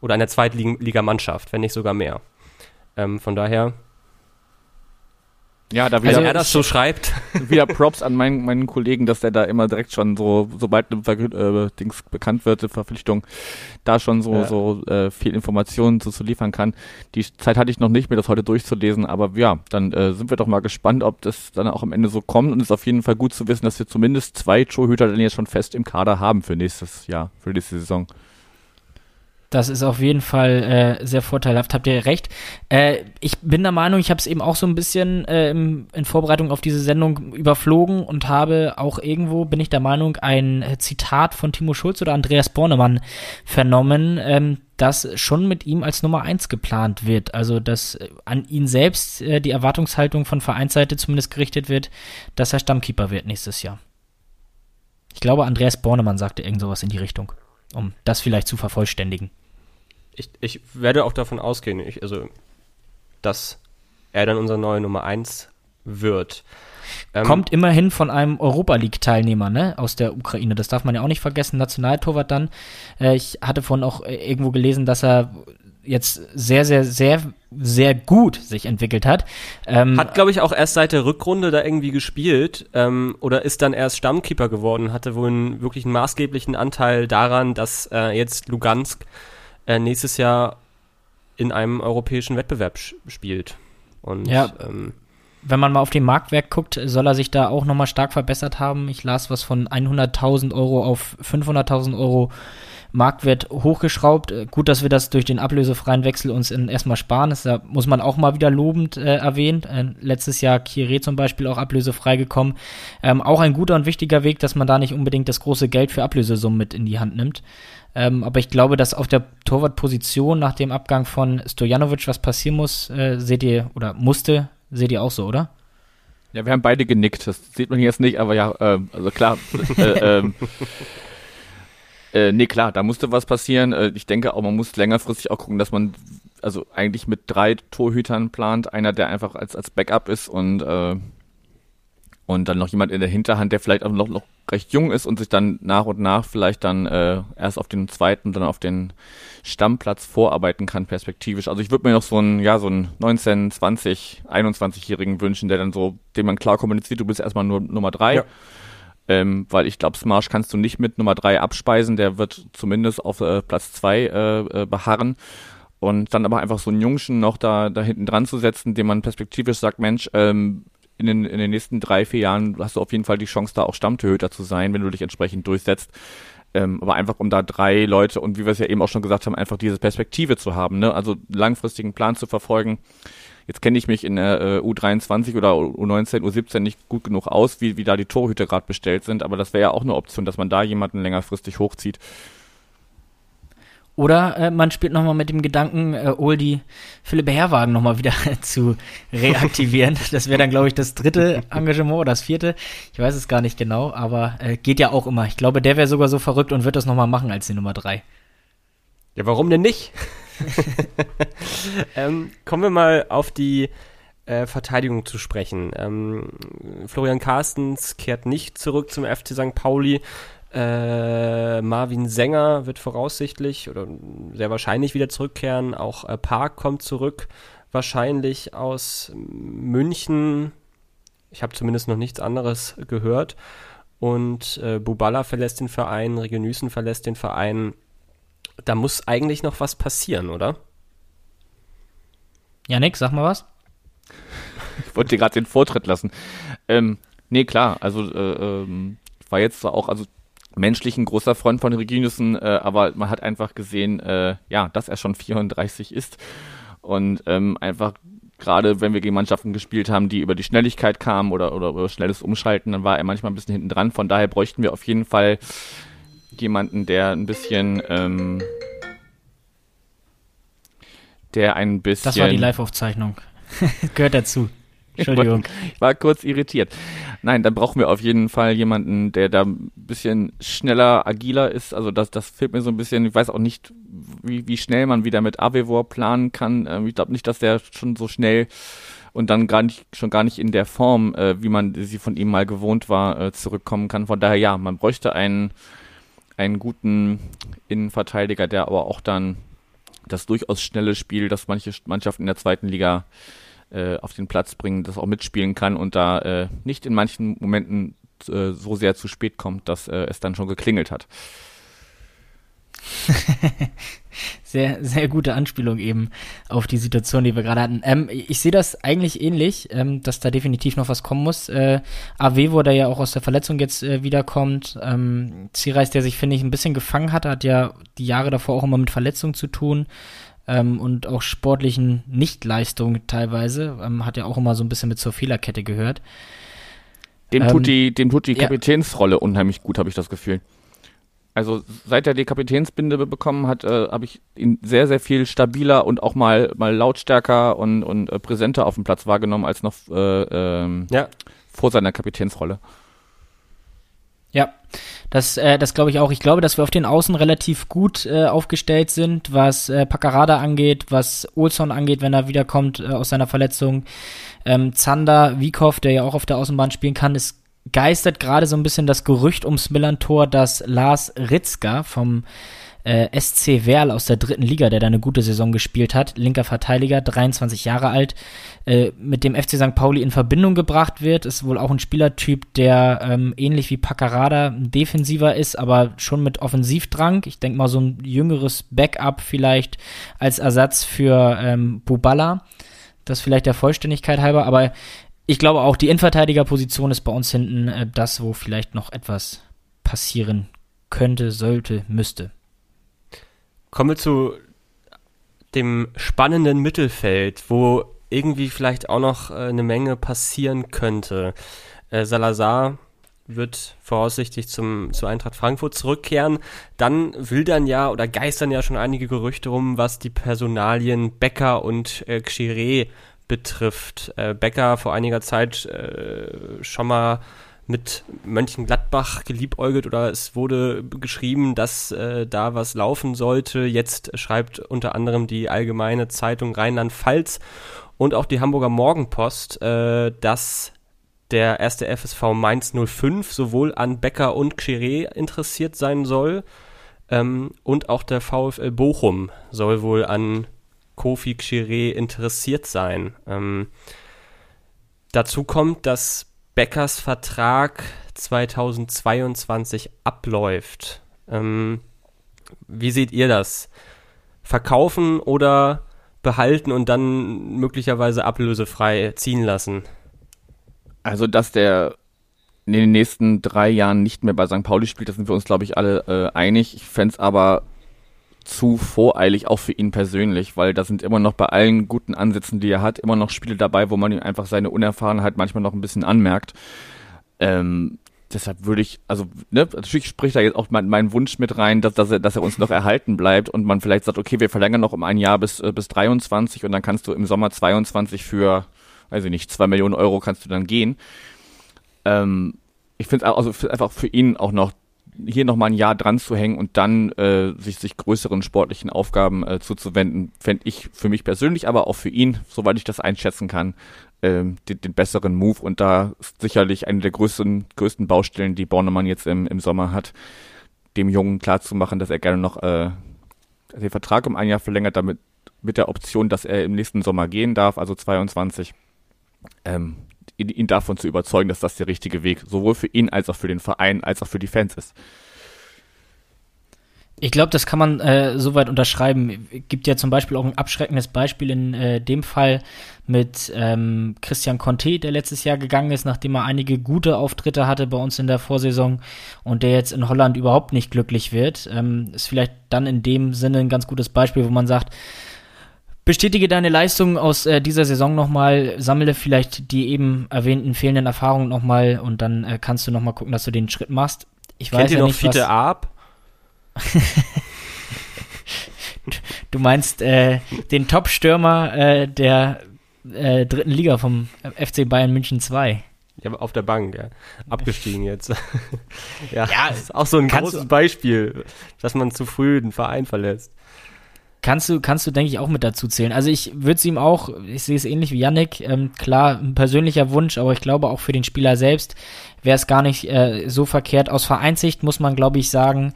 oder einer Zweitligamannschaft, wenn nicht sogar mehr. Ähm, von daher. Ja, da wieder, also er das so schreibt. Wieder Props an meinen, meinen Kollegen, dass der da immer direkt schon so, sobald eine äh, Dings bekannt wird, eine Verpflichtung, da schon so, ja. so äh, viel Informationen zu, zu liefern kann. Die Zeit hatte ich noch nicht, mir das heute durchzulesen, aber ja, dann äh, sind wir doch mal gespannt, ob das dann auch am Ende so kommt und es ist auf jeden Fall gut zu wissen, dass wir zumindest zwei Torhüter dann jetzt schon fest im Kader haben für nächstes Jahr, für nächste Saison. Das ist auf jeden Fall äh, sehr vorteilhaft, habt ihr recht. Äh, ich bin der Meinung, ich habe es eben auch so ein bisschen äh, in Vorbereitung auf diese Sendung überflogen und habe auch irgendwo, bin ich der Meinung, ein Zitat von Timo Schulz oder Andreas Bornemann vernommen, ähm, dass schon mit ihm als Nummer eins geplant wird. Also, dass an ihn selbst äh, die Erwartungshaltung von Vereinsseite zumindest gerichtet wird, dass er Stammkeeper wird nächstes Jahr. Ich glaube, Andreas Bornemann sagte irgend sowas in die Richtung um das vielleicht zu vervollständigen. Ich, ich werde auch davon ausgehen, ich, also, dass er dann unser neuer Nummer 1 wird. Ähm, Kommt immerhin von einem Europa League-Teilnehmer, ne, aus der Ukraine. Das darf man ja auch nicht vergessen. Nationaltorwart dann. Äh, ich hatte vorhin auch äh, irgendwo gelesen, dass er jetzt sehr, sehr, sehr, sehr gut sich entwickelt hat. Ähm, hat, glaube ich, auch erst seit der Rückrunde da irgendwie gespielt ähm, oder ist dann erst Stammkeeper geworden, hatte wohl einen wirklich einen maßgeblichen Anteil daran, dass äh, jetzt Lugansk äh, nächstes Jahr in einem europäischen Wettbewerb spielt. Und, ja. Ähm, wenn man mal auf den Marktwert guckt, soll er sich da auch nochmal stark verbessert haben. Ich las was von 100.000 Euro auf 500.000 Euro Marktwert hochgeschraubt. Äh, gut, dass wir das durch den ablösefreien Wechsel uns in, erstmal sparen. Das da muss man auch mal wieder lobend äh, erwähnen. Äh, letztes Jahr Kire zum Beispiel auch ablösefrei gekommen. Ähm, auch ein guter und wichtiger Weg, dass man da nicht unbedingt das große Geld für Ablösesummen mit in die Hand nimmt. Ähm, aber ich glaube, dass auf der Torwartposition nach dem Abgang von Stojanovic was passieren muss, äh, seht ihr, oder musste, seht ihr auch so, oder? Ja, wir haben beide genickt. Das sieht man jetzt nicht, aber ja, äh, also klar. äh, ähm, äh, nee, klar, da musste was passieren. Äh, ich denke auch, man muss längerfristig auch gucken, dass man also eigentlich mit drei Torhütern plant. Einer, der einfach als, als Backup ist und, äh, und dann noch jemand in der Hinterhand, der vielleicht auch noch, noch recht jung ist und sich dann nach und nach vielleicht dann äh, erst auf den zweiten, dann auf den Stammplatz vorarbeiten kann, perspektivisch. Also ich würde mir noch so einen, ja, so einen 19, 20, 21-Jährigen wünschen, der dann so, dem man klar kommuniziert, du bist erstmal nur Nummer drei. Ja ähm, weil ich glaube, Smarsh kannst du nicht mit Nummer drei abspeisen, der wird zumindest auf äh, Platz zwei äh, äh, beharren. Und dann aber einfach so einen Jungschen noch da, da hinten dran zu setzen, dem man perspektivisch sagt, Mensch, ähm, in den, in den nächsten drei, vier Jahren hast du auf jeden Fall die Chance, da auch Stammtorhüter zu sein, wenn du dich entsprechend durchsetzt. Ähm, aber einfach um da drei Leute und wie wir es ja eben auch schon gesagt haben, einfach diese Perspektive zu haben, ne? also langfristigen Plan zu verfolgen Jetzt kenne ich mich in der äh, U23 oder U19, U17 nicht gut genug aus, wie, wie da die Torhüter gerade bestellt sind, aber das wäre ja auch eine Option, dass man da jemanden längerfristig hochzieht. Oder äh, man spielt nochmal mit dem Gedanken, äh, Oldie Philipp Herrwagen nochmal wieder zu reaktivieren. Das wäre dann, glaube ich, das dritte Engagement oder das vierte. Ich weiß es gar nicht genau, aber äh, geht ja auch immer. Ich glaube, der wäre sogar so verrückt und wird das nochmal machen als die Nummer drei. Ja, warum denn nicht? ähm, kommen wir mal auf die äh, Verteidigung zu sprechen. Ähm, Florian Carstens kehrt nicht zurück zum FC St. Pauli. Äh, Marvin Sänger wird voraussichtlich oder sehr wahrscheinlich wieder zurückkehren. Auch äh, Park kommt zurück, wahrscheinlich aus München. Ich habe zumindest noch nichts anderes gehört. Und äh, Bubala verlässt den Verein, Regenüßen verlässt den Verein. Da muss eigentlich noch was passieren, oder? Janik, sag mal was. Ich wollte dir gerade den Vortritt lassen. Ähm, nee, klar, also äh, ähm, war jetzt auch, also menschlich ein großer Freund von Reginiussen, äh, aber man hat einfach gesehen, äh, ja, dass er schon 34 ist und ähm, einfach gerade wenn wir gegen Mannschaften gespielt haben, die über die Schnelligkeit kamen oder, oder über schnelles Umschalten, dann war er manchmal ein bisschen hinten dran. Von daher bräuchten wir auf jeden Fall jemanden, der ein bisschen, ähm, der ein bisschen. Das war die Live-Aufzeichnung. Gehört dazu. Entschuldigung. Ich war kurz irritiert. Nein, dann brauchen wir auf jeden Fall jemanden, der da ein bisschen schneller, agiler ist. Also das, das fehlt mir so ein bisschen. Ich weiß auch nicht, wie, wie schnell man wieder mit Avevor planen kann. Ähm, ich glaube nicht, dass der schon so schnell und dann gar nicht, schon gar nicht in der Form, äh, wie man sie von ihm mal gewohnt war, äh, zurückkommen kann. Von daher ja, man bräuchte einen, einen guten Innenverteidiger, der aber auch dann das durchaus schnelle Spiel, das manche Mannschaften in der zweiten Liga äh, auf den Platz bringen, das auch mitspielen kann und da äh, nicht in manchen Momenten äh, so sehr zu spät kommt, dass äh, es dann schon geklingelt hat. sehr, sehr gute Anspielung eben auf die Situation, die wir gerade hatten. Ähm, ich sehe das eigentlich ähnlich, ähm, dass da definitiv noch was kommen muss. Äh, AW, wo der ja auch aus der Verletzung jetzt äh, wiederkommt. Ähm, Zierreis, der sich, finde ich, ein bisschen gefangen hat, hat ja die Jahre davor auch immer mit Verletzungen zu tun ähm, und auch sportlichen Nichtleistungen teilweise. Ähm, hat ja auch immer so ein bisschen mit zur Fehlerkette gehört. Dem tut ähm, die, dem tut die Kapitänsrolle ja. unheimlich gut, habe ich das Gefühl. Also seit er die Kapitänsbinde bekommen hat, äh, habe ich ihn sehr, sehr viel stabiler und auch mal, mal lautstärker und, und äh, präsenter auf dem Platz wahrgenommen als noch äh, ähm, ja. vor seiner Kapitänsrolle. Ja, das, äh, das glaube ich auch. Ich glaube, dass wir auf den Außen relativ gut äh, aufgestellt sind, was äh, Paccarada angeht, was Olson angeht, wenn er wiederkommt äh, aus seiner Verletzung. Ähm, Zander, Wiekow, der ja auch auf der Außenbahn spielen kann, es geistert gerade so ein bisschen das Gerücht ums Millantor, dass Lars Ritzka vom äh, SC Werl aus der dritten Liga, der da eine gute Saison gespielt hat, linker Verteidiger, 23 Jahre alt, äh, mit dem FC St. Pauli in Verbindung gebracht wird. Ist wohl auch ein Spielertyp, der ähm, ähnlich wie Paccarada defensiver ist, aber schon mit Offensivdrang. Ich denke mal so ein jüngeres Backup vielleicht als Ersatz für ähm, Bubala. Das vielleicht der Vollständigkeit halber, aber ich glaube auch, die Innenverteidigerposition ist bei uns hinten äh, das, wo vielleicht noch etwas passieren könnte, sollte, müsste. Kommen wir zu dem spannenden Mittelfeld, wo irgendwie vielleicht auch noch äh, eine Menge passieren könnte. Äh, Salazar wird voraussichtlich zum, zu Eintracht Frankfurt zurückkehren. Dann will dann ja oder geistern ja schon einige Gerüchte rum, was die Personalien Becker und äh, Xiré betrifft. Äh, Becker vor einiger Zeit äh, schon mal mit Mönchengladbach geliebäugelt oder es wurde geschrieben, dass äh, da was laufen sollte. Jetzt schreibt unter anderem die Allgemeine Zeitung Rheinland-Pfalz und auch die Hamburger Morgenpost, äh, dass der erste FSV Mainz 05 sowohl an Becker und Xiré interessiert sein soll ähm, und auch der VfL Bochum soll wohl an Kofi Xiré interessiert sein. Ähm, dazu kommt, dass Beckers Vertrag 2022 abläuft. Ähm, wie seht ihr das? Verkaufen oder behalten und dann möglicherweise ablösefrei ziehen lassen? Also, dass der in den nächsten drei Jahren nicht mehr bei St. Pauli spielt, da sind wir uns, glaube ich, alle äh, einig. Ich fände es aber zu voreilig, auch für ihn persönlich, weil da sind immer noch bei allen guten Ansätzen, die er hat, immer noch Spiele dabei, wo man ihm einfach seine Unerfahrenheit manchmal noch ein bisschen anmerkt. Ähm, deshalb würde ich, also ne, natürlich spricht da jetzt auch mein, mein Wunsch mit rein, dass, dass, er, dass er uns noch erhalten bleibt und man vielleicht sagt, okay, wir verlängern noch um ein Jahr bis, äh, bis 23 und dann kannst du im Sommer 22 für, weiß ich nicht, zwei Millionen Euro kannst du dann gehen. Ähm, ich finde es also einfach für ihn auch noch hier noch mal ein Jahr dran zu hängen und dann äh, sich sich größeren sportlichen Aufgaben äh, zuzuwenden, fände ich für mich persönlich, aber auch für ihn, soweit ich das einschätzen kann, ähm, den, den, besseren Move. Und da ist sicherlich eine der größten, größten Baustellen, die Bornemann jetzt im, im Sommer hat, dem Jungen klarzumachen, dass er gerne noch äh, den Vertrag um ein Jahr verlängert, damit mit der Option, dass er im nächsten Sommer gehen darf, also 22. Ähm, ihn, ihn davon zu überzeugen, dass das der richtige Weg sowohl für ihn als auch für den Verein als auch für die Fans ist. Ich glaube, das kann man äh, soweit unterschreiben. Gibt ja zum Beispiel auch ein abschreckendes Beispiel in äh, dem Fall mit ähm, Christian Conte, der letztes Jahr gegangen ist, nachdem er einige gute Auftritte hatte bei uns in der Vorsaison und der jetzt in Holland überhaupt nicht glücklich wird. Ähm, ist vielleicht dann in dem Sinne ein ganz gutes Beispiel, wo man sagt, Bestätige deine Leistungen aus äh, dieser Saison nochmal, sammle vielleicht die eben erwähnten fehlenden Erfahrungen nochmal und dann äh, kannst du nochmal gucken, dass du den Schritt machst. Ich Kennt weiß ihr ja noch nicht, Fiete Ab? du meinst äh, den Top-Stürmer äh, der äh, dritten Liga vom FC Bayern München 2. Ja, auf der Bank, ja. Abgestiegen jetzt. ja, ja, ist auch so ein großes Beispiel, dass man zu früh den Verein verlässt. Kannst du, kannst du, denke ich, auch mit dazu zählen. Also ich würde es ihm auch, ich sehe es ähnlich wie Yannick, ähm, klar, ein persönlicher Wunsch, aber ich glaube auch für den Spieler selbst wäre es gar nicht äh, so verkehrt. Aus Vereinssicht muss man, glaube ich, sagen,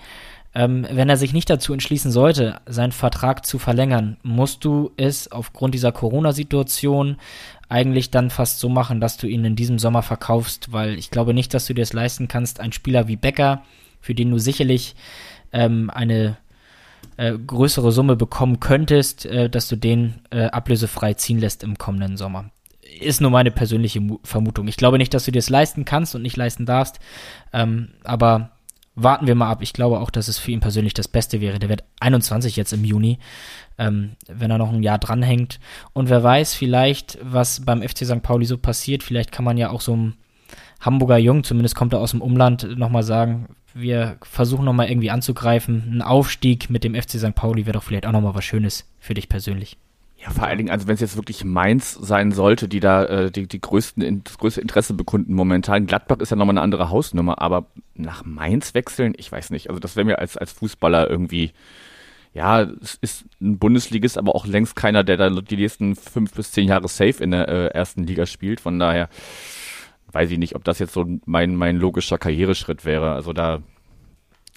ähm, wenn er sich nicht dazu entschließen sollte, seinen Vertrag zu verlängern, musst du es aufgrund dieser Corona-Situation eigentlich dann fast so machen, dass du ihn in diesem Sommer verkaufst, weil ich glaube nicht, dass du dir es leisten kannst, einen Spieler wie Becker, für den du sicherlich ähm, eine äh, größere Summe bekommen könntest, äh, dass du den äh, ablösefrei ziehen lässt im kommenden Sommer. Ist nur meine persönliche Mu Vermutung. Ich glaube nicht, dass du dir es leisten kannst und nicht leisten darfst, ähm, aber warten wir mal ab. Ich glaube auch, dass es für ihn persönlich das Beste wäre. Der wird 21 jetzt im Juni, ähm, wenn er noch ein Jahr dranhängt. Und wer weiß vielleicht, was beim FC St. Pauli so passiert. Vielleicht kann man ja auch so einem Hamburger Jung, zumindest kommt er aus dem Umland, nochmal sagen, wir versuchen nochmal irgendwie anzugreifen. Ein Aufstieg mit dem FC St. Pauli wäre doch vielleicht auch nochmal was Schönes für dich persönlich. Ja, vor allen Dingen, also wenn es jetzt wirklich Mainz sein sollte, die da äh, die, die größten, das größte Interesse bekunden momentan. Gladbach ist ja nochmal eine andere Hausnummer, aber nach Mainz wechseln, ich weiß nicht. Also das wäre mir als, als Fußballer irgendwie, ja, es ist ein Bundesligist, aber auch längst keiner, der da die nächsten fünf bis zehn Jahre safe in der äh, ersten Liga spielt. Von daher, weiß ich nicht, ob das jetzt so mein, mein logischer Karriereschritt wäre. Also da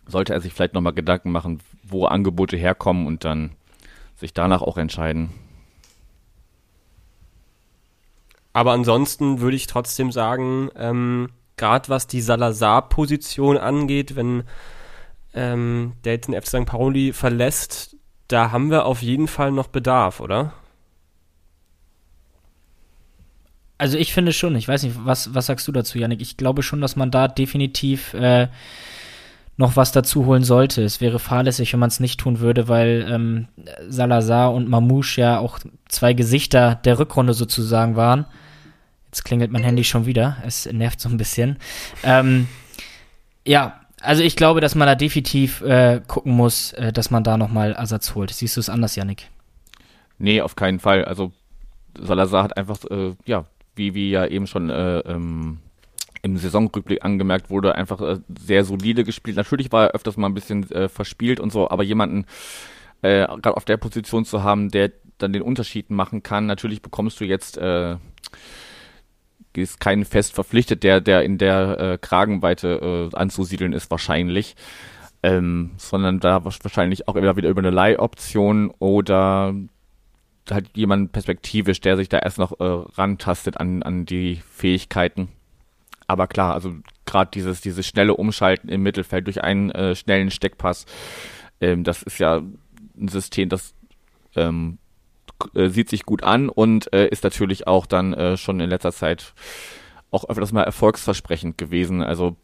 sollte er sich vielleicht nochmal Gedanken machen, wo Angebote herkommen und dann sich danach auch entscheiden. Aber ansonsten würde ich trotzdem sagen, ähm, gerade was die Salazar-Position angeht, wenn ähm, der jetzt den FC St. Pauli verlässt, da haben wir auf jeden Fall noch Bedarf, oder? Also ich finde schon, ich weiß nicht, was, was sagst du dazu, Janik? Ich glaube schon, dass man da definitiv äh, noch was dazu holen sollte. Es wäre fahrlässig, wenn man es nicht tun würde, weil ähm, Salazar und Mamouche ja auch zwei Gesichter der Rückrunde sozusagen waren. Jetzt klingelt mein Handy schon wieder. Es nervt so ein bisschen. Ähm, ja, also ich glaube, dass man da definitiv äh, gucken muss, äh, dass man da nochmal Ersatz holt. Siehst du es anders, Janik? Nee, auf keinen Fall. Also Salazar hat einfach, äh, ja, wie, wie ja eben schon äh, ähm, im Saisonrückblick angemerkt wurde, einfach äh, sehr solide gespielt. Natürlich war er öfters mal ein bisschen äh, verspielt und so, aber jemanden äh, gerade auf der Position zu haben, der dann den Unterschied machen kann. Natürlich bekommst du jetzt äh, ist keinen fest verpflichtet, der der in der äh, Kragenweite äh, anzusiedeln ist wahrscheinlich. Ähm, sondern da wahrscheinlich auch immer wieder über eine Leihoption oder halt jemand perspektivisch, der sich da erst noch äh, rantastet an, an die Fähigkeiten. Aber klar, also gerade dieses, dieses schnelle Umschalten im Mittelfeld durch einen äh, schnellen Steckpass, ähm, das ist ja ein System, das ähm, äh, sieht sich gut an und äh, ist natürlich auch dann äh, schon in letzter Zeit auch öfters mal erfolgsversprechend gewesen. Also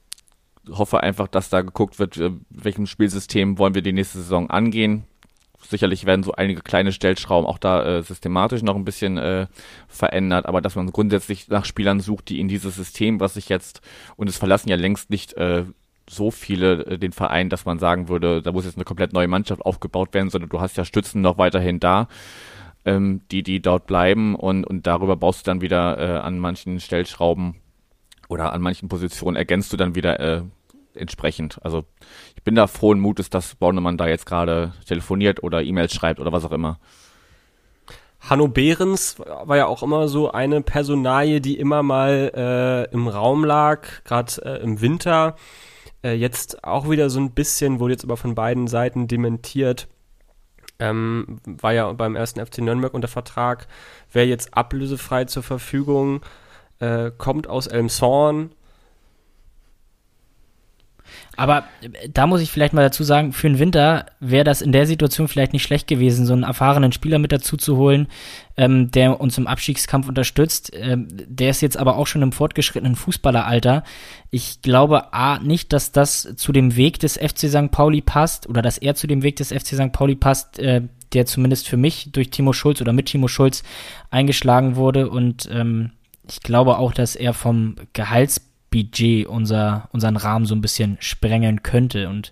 hoffe einfach, dass da geguckt wird, äh, welchem Spielsystem wollen wir die nächste Saison angehen Sicherlich werden so einige kleine Stellschrauben auch da äh, systematisch noch ein bisschen äh, verändert, aber dass man grundsätzlich nach Spielern sucht, die in dieses System, was sich jetzt, und es verlassen ja längst nicht äh, so viele äh, den Verein, dass man sagen würde, da muss jetzt eine komplett neue Mannschaft aufgebaut werden, sondern du hast ja Stützen noch weiterhin da, ähm, die, die dort bleiben und, und darüber baust du dann wieder äh, an manchen Stellschrauben oder an manchen Positionen ergänzt du dann wieder äh, entsprechend. Also ich bin da frohen Mutes, dass Bornemann da jetzt gerade telefoniert oder E-Mails schreibt oder was auch immer. Hanno Behrens war ja auch immer so eine Personalie, die immer mal äh, im Raum lag, gerade äh, im Winter. Äh, jetzt auch wieder so ein bisschen, wurde jetzt aber von beiden Seiten dementiert. Ähm, war ja beim ersten FC Nürnberg unter Vertrag, wäre jetzt ablösefrei zur Verfügung, äh, kommt aus Elmshorn, aber äh, da muss ich vielleicht mal dazu sagen, für den Winter wäre das in der Situation vielleicht nicht schlecht gewesen, so einen erfahrenen Spieler mit dazu zu holen, ähm, der uns im Abstiegskampf unterstützt. Ähm, der ist jetzt aber auch schon im fortgeschrittenen Fußballeralter. Ich glaube A, nicht, dass das zu dem Weg des FC St. Pauli passt oder dass er zu dem Weg des FC St. Pauli passt, äh, der zumindest für mich durch Timo Schulz oder mit Timo Schulz eingeschlagen wurde. Und ähm, ich glaube auch, dass er vom Gehalts Budget unser, unseren Rahmen so ein bisschen sprengen könnte. Und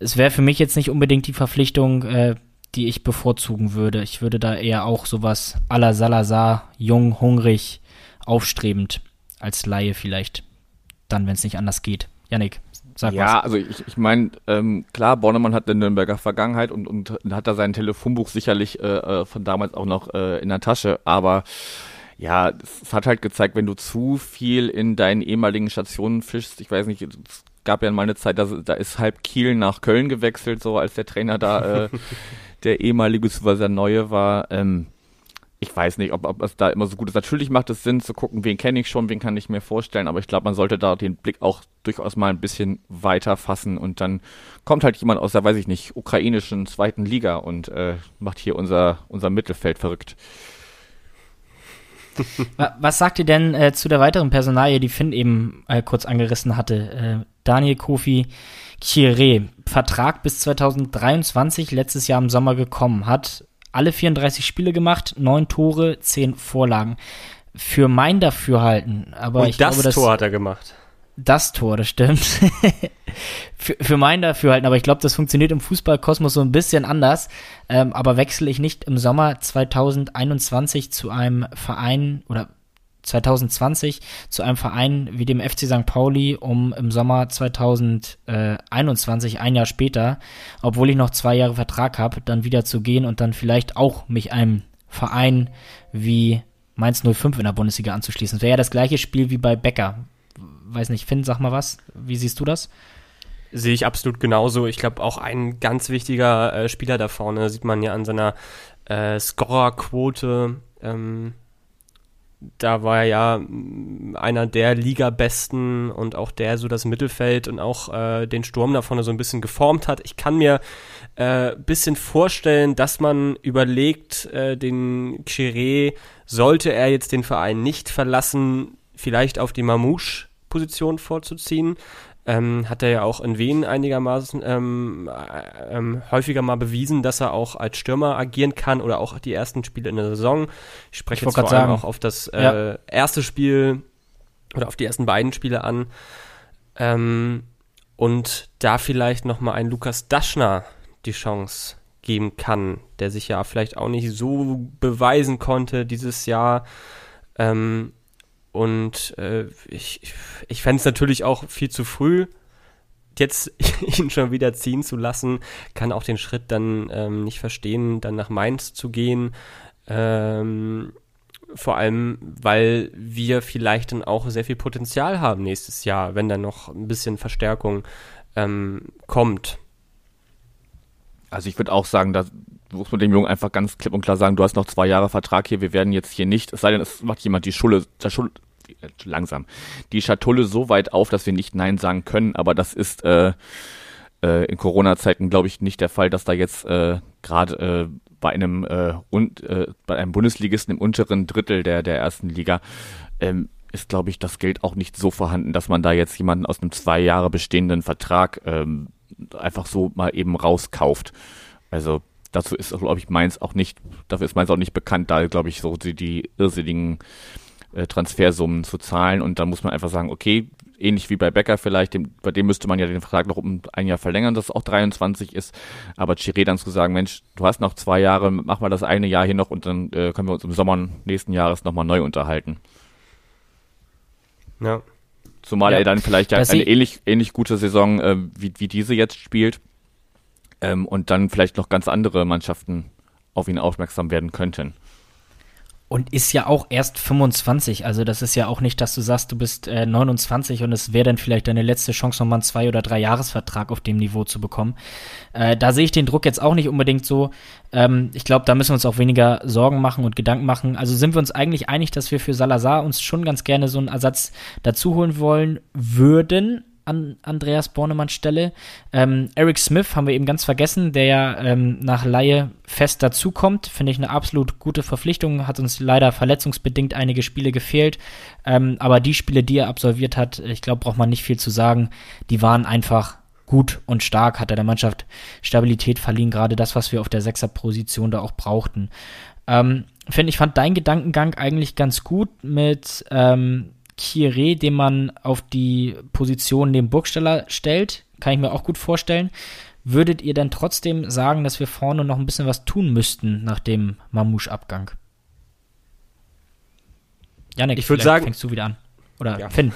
es wäre für mich jetzt nicht unbedingt die Verpflichtung, äh, die ich bevorzugen würde. Ich würde da eher auch sowas à la Salazar, jung, hungrig, aufstrebend als Laie vielleicht. Dann, wenn es nicht anders geht. Yannick, sag ja, was. Ja, also ich, ich meine, ähm, klar, Bornemann hat eine Nürnberger Vergangenheit und, und hat da sein Telefonbuch sicherlich äh, äh, von damals auch noch äh, in der Tasche, aber ja, es hat halt gezeigt, wenn du zu viel in deinen ehemaligen Stationen fischst, ich weiß nicht, es gab ja mal eine Zeit, da, da ist halb Kiel nach Köln gewechselt, so als der Trainer da äh, der ehemalige bzw. der neue war. Ähm, ich weiß nicht, ob, ob es da immer so gut ist. Natürlich macht es Sinn zu gucken, wen kenne ich schon, wen kann ich mir vorstellen, aber ich glaube, man sollte da den Blick auch durchaus mal ein bisschen weiter fassen und dann kommt halt jemand aus der, weiß ich nicht, ukrainischen zweiten Liga und äh, macht hier unser, unser Mittelfeld verrückt. Was sagt ihr denn äh, zu der weiteren Personalie, die Finn eben äh, kurz angerissen hatte? Äh, Daniel Kofi Chiré, Vertrag bis 2023, letztes Jahr im Sommer gekommen, hat alle 34 Spiele gemacht, neun Tore, zehn Vorlagen. Für mein Dafürhalten, aber Und ich das glaube, das Tor hat er gemacht. Das Tor, das stimmt. für, für mein Dafürhalten, aber ich glaube, das funktioniert im Fußballkosmos so ein bisschen anders. Ähm, aber wechsle ich nicht im Sommer 2021 zu einem Verein oder 2020 zu einem Verein wie dem FC St. Pauli, um im Sommer 2021, ein Jahr später, obwohl ich noch zwei Jahre Vertrag habe, dann wieder zu gehen und dann vielleicht auch mich einem Verein wie Mainz 05 in der Bundesliga anzuschließen. Das wäre ja das gleiche Spiel wie bei Becker. Weiß nicht, Finn, sag mal was. Wie siehst du das? Sehe ich absolut genauso. Ich glaube, auch ein ganz wichtiger äh, Spieler da vorne sieht man ja an seiner äh, Scorerquote. Ähm, da war er ja mm, einer der Liga-Besten und auch der so das Mittelfeld und auch äh, den Sturm da vorne so ein bisschen geformt hat. Ich kann mir äh, bisschen vorstellen, dass man überlegt, äh, den Chiré, sollte er jetzt den Verein nicht verlassen, vielleicht auf die Mamouche-Position vorzuziehen. Ähm, hat er ja auch in Wien einigermaßen ähm, äh, ähm, häufiger mal bewiesen, dass er auch als Stürmer agieren kann oder auch die ersten Spiele in der Saison. Ich spreche ich jetzt vor allem auch auf das äh, ja. erste Spiel oder auf die ersten beiden Spiele an. Ähm, und da vielleicht nochmal ein Lukas Daschner die Chance geben kann, der sich ja vielleicht auch nicht so beweisen konnte dieses Jahr. Ähm, und äh, ich, ich fände es natürlich auch viel zu früh, jetzt ihn schon wieder ziehen zu lassen. Kann auch den Schritt dann ähm, nicht verstehen, dann nach Mainz zu gehen. Ähm, vor allem, weil wir vielleicht dann auch sehr viel Potenzial haben nächstes Jahr, wenn dann noch ein bisschen Verstärkung ähm, kommt. Also ich würde auch sagen, da muss man dem Jungen einfach ganz klipp und klar sagen, du hast noch zwei Jahre Vertrag hier, wir werden jetzt hier nicht, es sei denn, es macht jemand die Schule, der Schule äh, langsam, die Schatulle so weit auf, dass wir nicht Nein sagen können, aber das ist äh, äh, in Corona-Zeiten, glaube ich, nicht der Fall, dass da jetzt äh, gerade äh, bei einem äh, und, äh, bei einem Bundesligisten im unteren Drittel der, der ersten Liga ähm, ist, glaube ich, das Geld auch nicht so vorhanden, dass man da jetzt jemanden aus einem zwei Jahre bestehenden Vertrag ähm, einfach so mal eben rauskauft. Also dazu ist, glaube ich, Mainz auch nicht, dafür ist Mainz auch nicht bekannt, da, glaube ich, so die, die irrsinnigen äh, Transfersummen zu zahlen. Und dann muss man einfach sagen, okay, ähnlich wie bei Becker vielleicht, dem, bei dem müsste man ja den Vertrag noch um ein Jahr verlängern, dass es auch 23 ist. Aber Chiré dann zu sagen, Mensch, du hast noch zwei Jahre, mach mal das eine Jahr hier noch und dann äh, können wir uns im Sommer nächsten Jahres nochmal neu unterhalten. Ja. Zumal ja. er dann vielleicht ja eine ähnlich, ähnlich gute Saison äh, wie, wie diese jetzt spielt ähm, und dann vielleicht noch ganz andere Mannschaften auf ihn aufmerksam werden könnten. Und ist ja auch erst 25. Also das ist ja auch nicht, dass du sagst, du bist äh, 29 und es wäre dann vielleicht deine letzte Chance, nochmal einen Zwei- oder Drei-Jahres-Vertrag auf dem Niveau zu bekommen. Äh, da sehe ich den Druck jetzt auch nicht unbedingt so. Ähm, ich glaube, da müssen wir uns auch weniger Sorgen machen und Gedanken machen. Also sind wir uns eigentlich einig, dass wir für Salazar uns schon ganz gerne so einen Ersatz dazu holen wollen würden an Andreas Bornemanns Stelle. Ähm, Eric Smith haben wir eben ganz vergessen, der ja ähm, nach Laie fest dazukommt. Finde ich eine absolut gute Verpflichtung. Hat uns leider verletzungsbedingt einige Spiele gefehlt. Ähm, aber die Spiele, die er absolviert hat, ich glaube, braucht man nicht viel zu sagen. Die waren einfach gut und stark, hat er der Mannschaft Stabilität verliehen. Gerade das, was wir auf der Sechser-Position da auch brauchten. Ähm, finde ich fand dein Gedankengang eigentlich ganz gut mit ähm, Kire, den man auf die Position neben Burgsteller stellt, kann ich mir auch gut vorstellen. Würdet ihr denn trotzdem sagen, dass wir vorne noch ein bisschen was tun müssten nach dem Mamouche-Abgang? Janik, ich würde sagen, fängst du wieder an. Oder ja. Finn.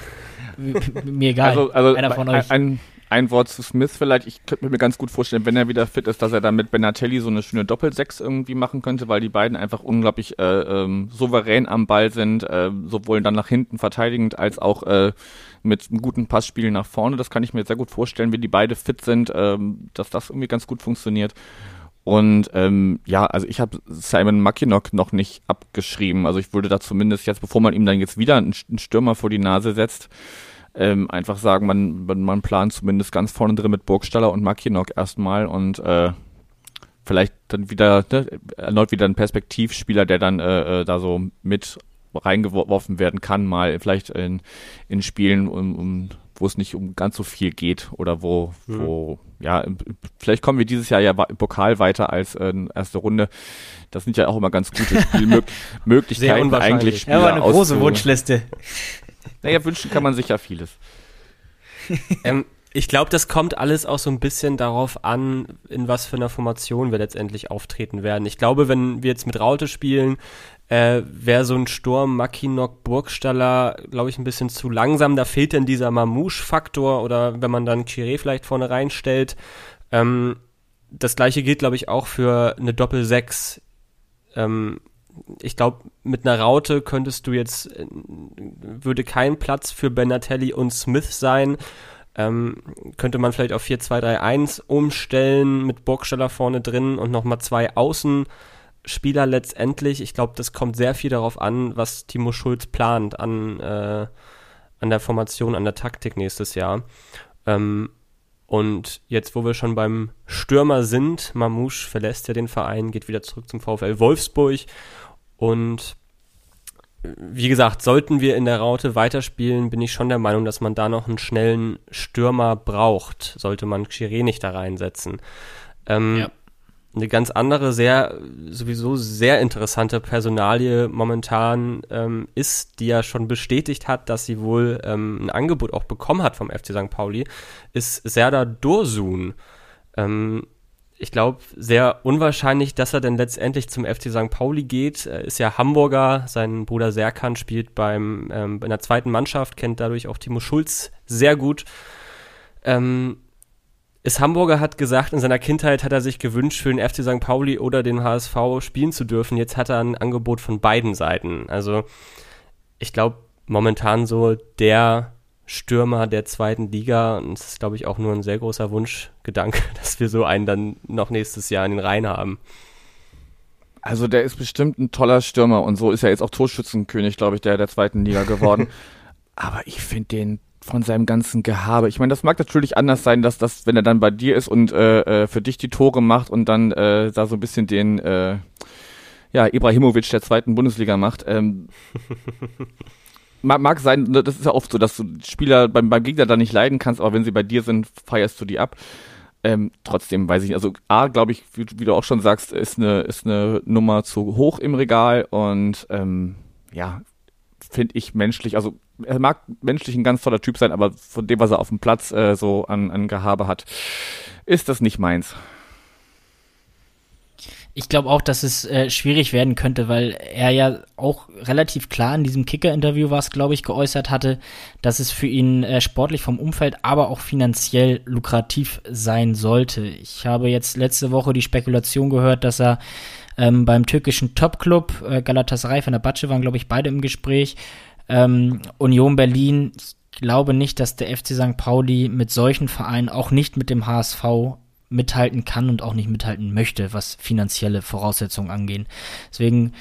mir egal. Also, also einer von euch. Ein, ein Wort zu Smith vielleicht. Ich könnte mir ganz gut vorstellen, wenn er wieder fit ist, dass er dann mit Benatelli so eine schöne Doppelsechs irgendwie machen könnte, weil die beiden einfach unglaublich äh, ähm, souverän am Ball sind, äh, sowohl dann nach hinten verteidigend als auch äh, mit einem guten Passspiel nach vorne. Das kann ich mir sehr gut vorstellen, wenn die beide fit sind, ähm, dass das irgendwie ganz gut funktioniert. Und ähm, ja, also ich habe Simon Mackinock noch nicht abgeschrieben. Also ich würde da zumindest jetzt, bevor man ihm dann jetzt wieder einen Stürmer vor die Nase setzt, ähm, einfach sagen, man, man plant zumindest ganz vorne drin mit Burgstaller und Makinok erstmal und äh, vielleicht dann wieder ne, erneut wieder ein Perspektivspieler, der dann äh, äh, da so mit reingeworfen werden kann, mal vielleicht in, in Spielen, um, um, wo es nicht um ganz so viel geht oder wo, mhm. wo ja, vielleicht kommen wir dieses Jahr ja im Pokal weiter als äh, erste Runde. Das sind ja auch immer ganz gute Spielmöglichkeiten eigentlich. Spieler ja, aber eine große Wunschliste. Naja, wünschen kann man sich ja vieles. ähm, ich glaube, das kommt alles auch so ein bisschen darauf an, in was für einer Formation wir letztendlich auftreten werden. Ich glaube, wenn wir jetzt mit Raute spielen, äh, wäre so ein Sturm Mackinock Burgstaller, glaube ich, ein bisschen zu langsam. Da fehlt dann dieser Mamouche-Faktor oder wenn man dann Chiré vielleicht vorne reinstellt. Ähm, das gleiche gilt, glaube ich, auch für eine Doppel-6. Ähm, ich glaube, mit einer Raute könntest du jetzt, äh, würde kein Platz für Benatelli und Smith sein. Ähm, könnte man vielleicht auf 4-2-3-1 umstellen mit Burgstaller vorne drin und nochmal zwei Außenspieler letztendlich. Ich glaube, das kommt sehr viel darauf an, was Timo Schulz plant an, äh, an der Formation, an der Taktik nächstes Jahr. Ähm, und jetzt, wo wir schon beim Stürmer sind, Mamouche verlässt ja den Verein, geht wieder zurück zum VfL Wolfsburg und wie gesagt, sollten wir in der Raute weiterspielen, bin ich schon der Meinung, dass man da noch einen schnellen Stürmer braucht, sollte man Chiré nicht da reinsetzen. Ähm, ja. Eine ganz andere, sehr, sowieso sehr interessante Personalie momentan ähm, ist, die ja schon bestätigt hat, dass sie wohl ähm, ein Angebot auch bekommen hat vom FC St. Pauli, ist Serdar Dursun. Ähm, ich glaube, sehr unwahrscheinlich, dass er denn letztendlich zum FC St. Pauli geht. Er ist ja Hamburger, sein Bruder Serkan spielt beim, ähm, in der zweiten Mannschaft, kennt dadurch auch Timo Schulz sehr gut. Ähm, ist Hamburger hat gesagt, in seiner Kindheit hat er sich gewünscht, für den FC St. Pauli oder den HSV spielen zu dürfen. Jetzt hat er ein Angebot von beiden Seiten. Also ich glaube, momentan so der Stürmer der zweiten Liga. Und es ist, glaube ich, auch nur ein sehr großer Wunschgedanke, dass wir so einen dann noch nächstes Jahr in den Reihen haben. Also der ist bestimmt ein toller Stürmer und so ist er jetzt auch Torschützenkönig, glaube ich, der der zweiten Liga geworden. Aber ich finde den von seinem ganzen Gehabe. Ich meine, das mag natürlich anders sein, dass das, wenn er dann bei dir ist und äh, äh für dich die Tore macht und dann äh, da so ein bisschen den äh, ja, Ibrahimovic der zweiten Bundesliga macht. Ähm, mag, mag sein, ne, das ist ja oft so, dass du Spieler beim, beim Gegner da nicht leiden kannst, aber wenn sie bei dir sind, feierst du die ab. Ähm, trotzdem weiß ich, also A, glaube ich, wie, wie, du auch schon sagst, ist eine, ist eine Nummer zu hoch im Regal und ähm, ja, finde ich menschlich, also er mag menschlich ein ganz toller Typ sein, aber von dem, was er auf dem Platz äh, so an, an Gehabe hat, ist das nicht meins. Ich glaube auch, dass es äh, schwierig werden könnte, weil er ja auch relativ klar in diesem Kicker-Interview, was glaube ich geäußert hatte, dass es für ihn äh, sportlich vom Umfeld, aber auch finanziell lukrativ sein sollte. Ich habe jetzt letzte Woche die Spekulation gehört, dass er ähm, beim türkischen Topclub äh, Galatasaray von der Batsche waren, glaube ich, beide im Gespräch. Ähm, Union Berlin, ich glaube nicht, dass der FC St. Pauli mit solchen Vereinen, auch nicht mit dem HSV, mithalten kann und auch nicht mithalten möchte, was finanzielle Voraussetzungen angehen. Deswegen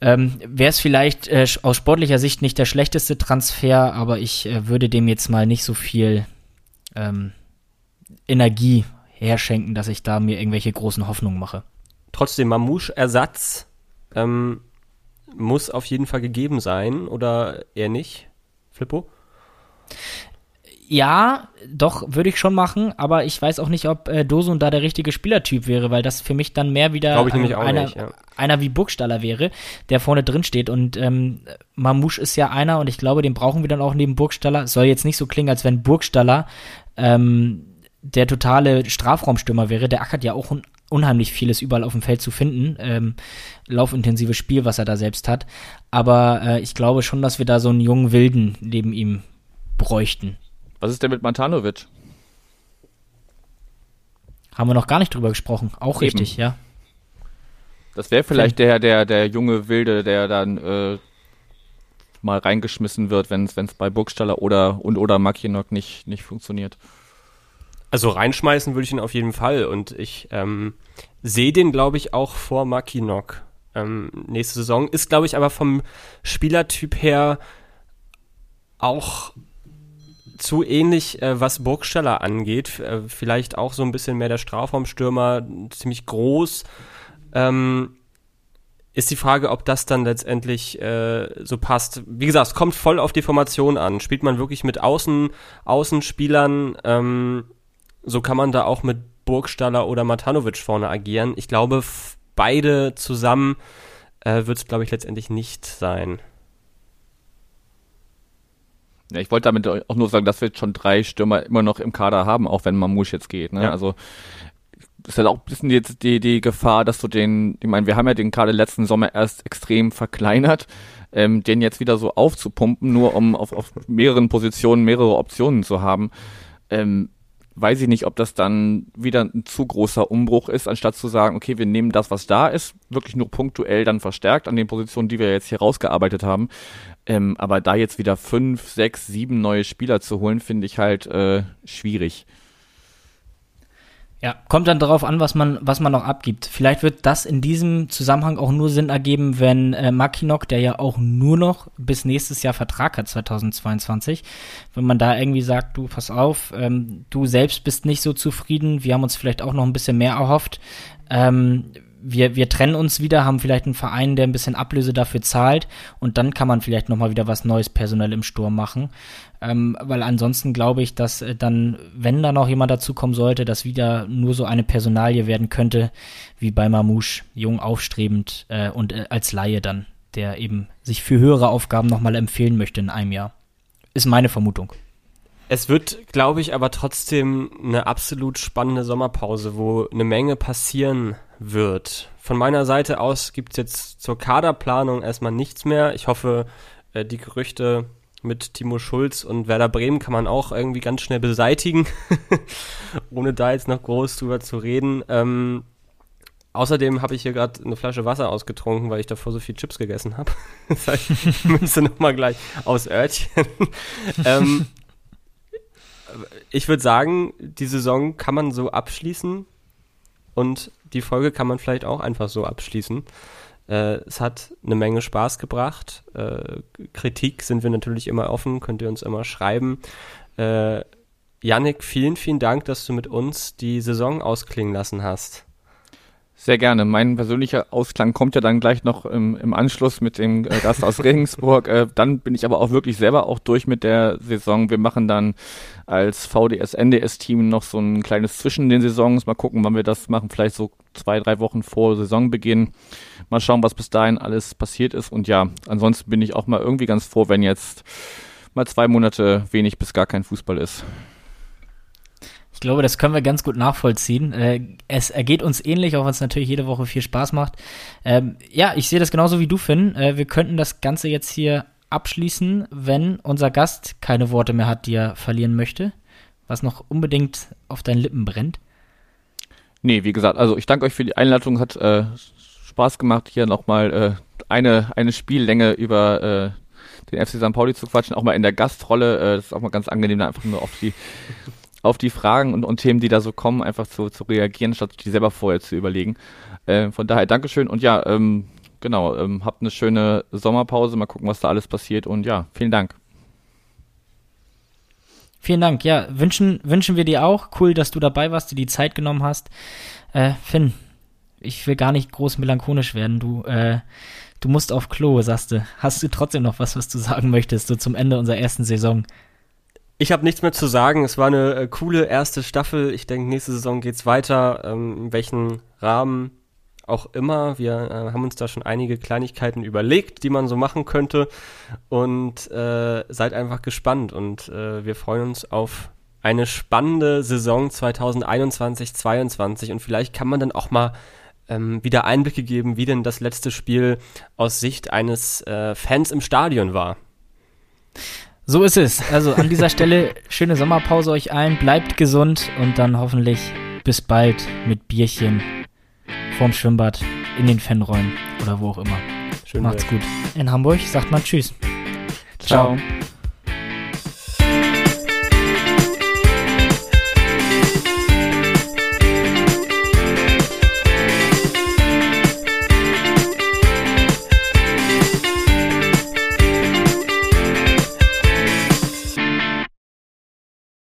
ähm, wäre es vielleicht äh, aus sportlicher Sicht nicht der schlechteste Transfer, aber ich äh, würde dem jetzt mal nicht so viel ähm, Energie herschenken, dass ich da mir irgendwelche großen Hoffnungen mache. Trotzdem, Mamouche-Ersatz ähm, muss auf jeden Fall gegeben sein, oder eher nicht, Flippo? Ja, doch, würde ich schon machen, aber ich weiß auch nicht, ob äh, Dosun da der richtige Spielertyp wäre, weil das für mich dann mehr wieder äh, einer, nicht, ja. einer wie Burgstaller wäre, der vorne drin steht. Und ähm, Mamouche ist ja einer und ich glaube, den brauchen wir dann auch neben Burgstaller. Soll jetzt nicht so klingen, als wenn Burgstaller ähm, der totale Strafraumstürmer wäre. Der ackert ja auch un unheimlich vieles überall auf dem Feld zu finden. Ähm, laufintensives Spiel, was er da selbst hat. Aber äh, ich glaube schon, dass wir da so einen jungen Wilden neben ihm bräuchten. Was ist denn mit Matanovic? Haben wir noch gar nicht drüber gesprochen. Auch Eben. richtig, ja. Das wäre vielleicht der, der, der junge Wilde, der dann äh, mal reingeschmissen wird, wenn es bei Burgstaller oder und oder Makinok nicht, nicht funktioniert. Also reinschmeißen würde ich ihn auf jeden Fall und ich ähm, sehe den, glaube ich, auch vor Makinok ähm, nächste Saison. Ist, glaube ich, aber vom Spielertyp her auch zu ähnlich, äh, was Burgstaller angeht. Äh, vielleicht auch so ein bisschen mehr der Strafraumstürmer, ziemlich groß. Ähm, ist die Frage, ob das dann letztendlich äh, so passt. Wie gesagt, es kommt voll auf die Formation an. Spielt man wirklich mit Außen, Außenspielern, ähm, so kann man da auch mit Burgstaller oder Matanovic vorne agieren. Ich glaube, beide zusammen äh, wird es, glaube ich, letztendlich nicht sein. Ja, ich wollte damit auch nur sagen, dass wir schon drei Stürmer immer noch im Kader haben, auch wenn Mamouche jetzt geht. Ne? Ja. Also ist halt auch ein bisschen jetzt die, die Gefahr, dass du den, ich meine, wir haben ja den gerade letzten Sommer erst extrem verkleinert, ähm, den jetzt wieder so aufzupumpen, nur um auf, auf mehreren Positionen mehrere Optionen zu haben. Ähm, weiß ich nicht, ob das dann wieder ein zu großer Umbruch ist, anstatt zu sagen, okay, wir nehmen das, was da ist, wirklich nur punktuell dann verstärkt an den Positionen, die wir jetzt hier rausgearbeitet haben. Ähm, aber da jetzt wieder fünf, sechs, sieben neue Spieler zu holen, finde ich halt äh, schwierig. Ja, kommt dann darauf an, was man, was man noch abgibt. Vielleicht wird das in diesem Zusammenhang auch nur Sinn ergeben, wenn äh, Makinok, der ja auch nur noch bis nächstes Jahr Vertrag hat, 2022, wenn man da irgendwie sagt, du, pass auf, ähm, du selbst bist nicht so zufrieden, wir haben uns vielleicht auch noch ein bisschen mehr erhofft. Ähm, wir, wir trennen uns wieder, haben vielleicht einen Verein, der ein bisschen Ablöse dafür zahlt und dann kann man vielleicht nochmal wieder was Neues personell im Sturm machen. Ähm, weil ansonsten glaube ich, dass äh, dann, wenn da noch jemand dazukommen sollte, das wieder nur so eine Personalie werden könnte, wie bei Mamouche, jung aufstrebend äh, und äh, als Laie dann, der eben sich für höhere Aufgaben nochmal empfehlen möchte in einem Jahr. Ist meine Vermutung. Es wird, glaube ich, aber trotzdem eine absolut spannende Sommerpause, wo eine Menge passieren wird. Von meiner Seite aus gibt es jetzt zur Kaderplanung erstmal nichts mehr. Ich hoffe, äh, die Gerüchte mit Timo Schulz und Werder Bremen kann man auch irgendwie ganz schnell beseitigen, ohne da jetzt noch groß drüber zu reden. Ähm, außerdem habe ich hier gerade eine Flasche Wasser ausgetrunken, weil ich davor so viel Chips gegessen habe. das heißt, ich müsste nochmal gleich aus Örtchen. ähm, ich würde sagen, die Saison kann man so abschließen und die Folge kann man vielleicht auch einfach so abschließen. Äh, es hat eine Menge Spaß gebracht. Äh, Kritik sind wir natürlich immer offen, könnt ihr uns immer schreiben. Äh, Yannick, vielen, vielen Dank, dass du mit uns die Saison ausklingen lassen hast. Sehr gerne. Mein persönlicher Ausklang kommt ja dann gleich noch im, im Anschluss mit dem äh, Gast aus Regensburg. Äh, dann bin ich aber auch wirklich selber auch durch mit der Saison. Wir machen dann als VDS NDS Team noch so ein kleines zwischen den Saisons. Mal gucken, wann wir das machen. Vielleicht so zwei, drei Wochen vor Saisonbeginn. Mal schauen, was bis dahin alles passiert ist. Und ja, ansonsten bin ich auch mal irgendwie ganz froh, wenn jetzt mal zwei Monate wenig bis gar kein Fußball ist. Ich glaube, das können wir ganz gut nachvollziehen. Äh, es ergeht uns ähnlich, auch wenn es natürlich jede Woche viel Spaß macht. Ähm, ja, ich sehe das genauso wie du, Finn. Äh, wir könnten das Ganze jetzt hier abschließen, wenn unser Gast keine Worte mehr hat, die er verlieren möchte. Was noch unbedingt auf deinen Lippen brennt. Nee, wie gesagt, also ich danke euch für die Einladung. Hat äh, Spaß gemacht, hier nochmal äh, eine, eine Spiellänge über äh, den FC St. Pauli zu quatschen, auch mal in der Gastrolle. Äh, das ist auch mal ganz angenehm, da einfach nur auf die auf die Fragen und, und Themen, die da so kommen, einfach zu, zu reagieren, statt die selber vorher zu überlegen. Äh, von daher Dankeschön und ja, ähm, genau, ähm, habt eine schöne Sommerpause, mal gucken, was da alles passiert und ja, vielen Dank. Vielen Dank, ja, wünschen, wünschen wir dir auch. Cool, dass du dabei warst, dir die Zeit genommen hast. Äh, Finn, ich will gar nicht groß melancholisch werden. Du, äh, du musst auf Klo, sagst du. Hast du trotzdem noch was, was du sagen möchtest, so zum Ende unserer ersten Saison? Ich habe nichts mehr zu sagen. Es war eine äh, coole erste Staffel. Ich denke, nächste Saison geht's weiter. Ähm, in welchen Rahmen auch immer. Wir äh, haben uns da schon einige Kleinigkeiten überlegt, die man so machen könnte. Und äh, seid einfach gespannt. Und äh, wir freuen uns auf eine spannende Saison 2021, 2022. Und vielleicht kann man dann auch mal ähm, wieder Einblicke geben, wie denn das letzte Spiel aus Sicht eines äh, Fans im Stadion war. So ist es. Also an dieser Stelle schöne Sommerpause euch allen. Bleibt gesund und dann hoffentlich bis bald mit Bierchen vorm Schwimmbad in den Fanräumen oder wo auch immer. Schön Macht's gut. In Hamburg sagt man Tschüss. Ciao. Ciao.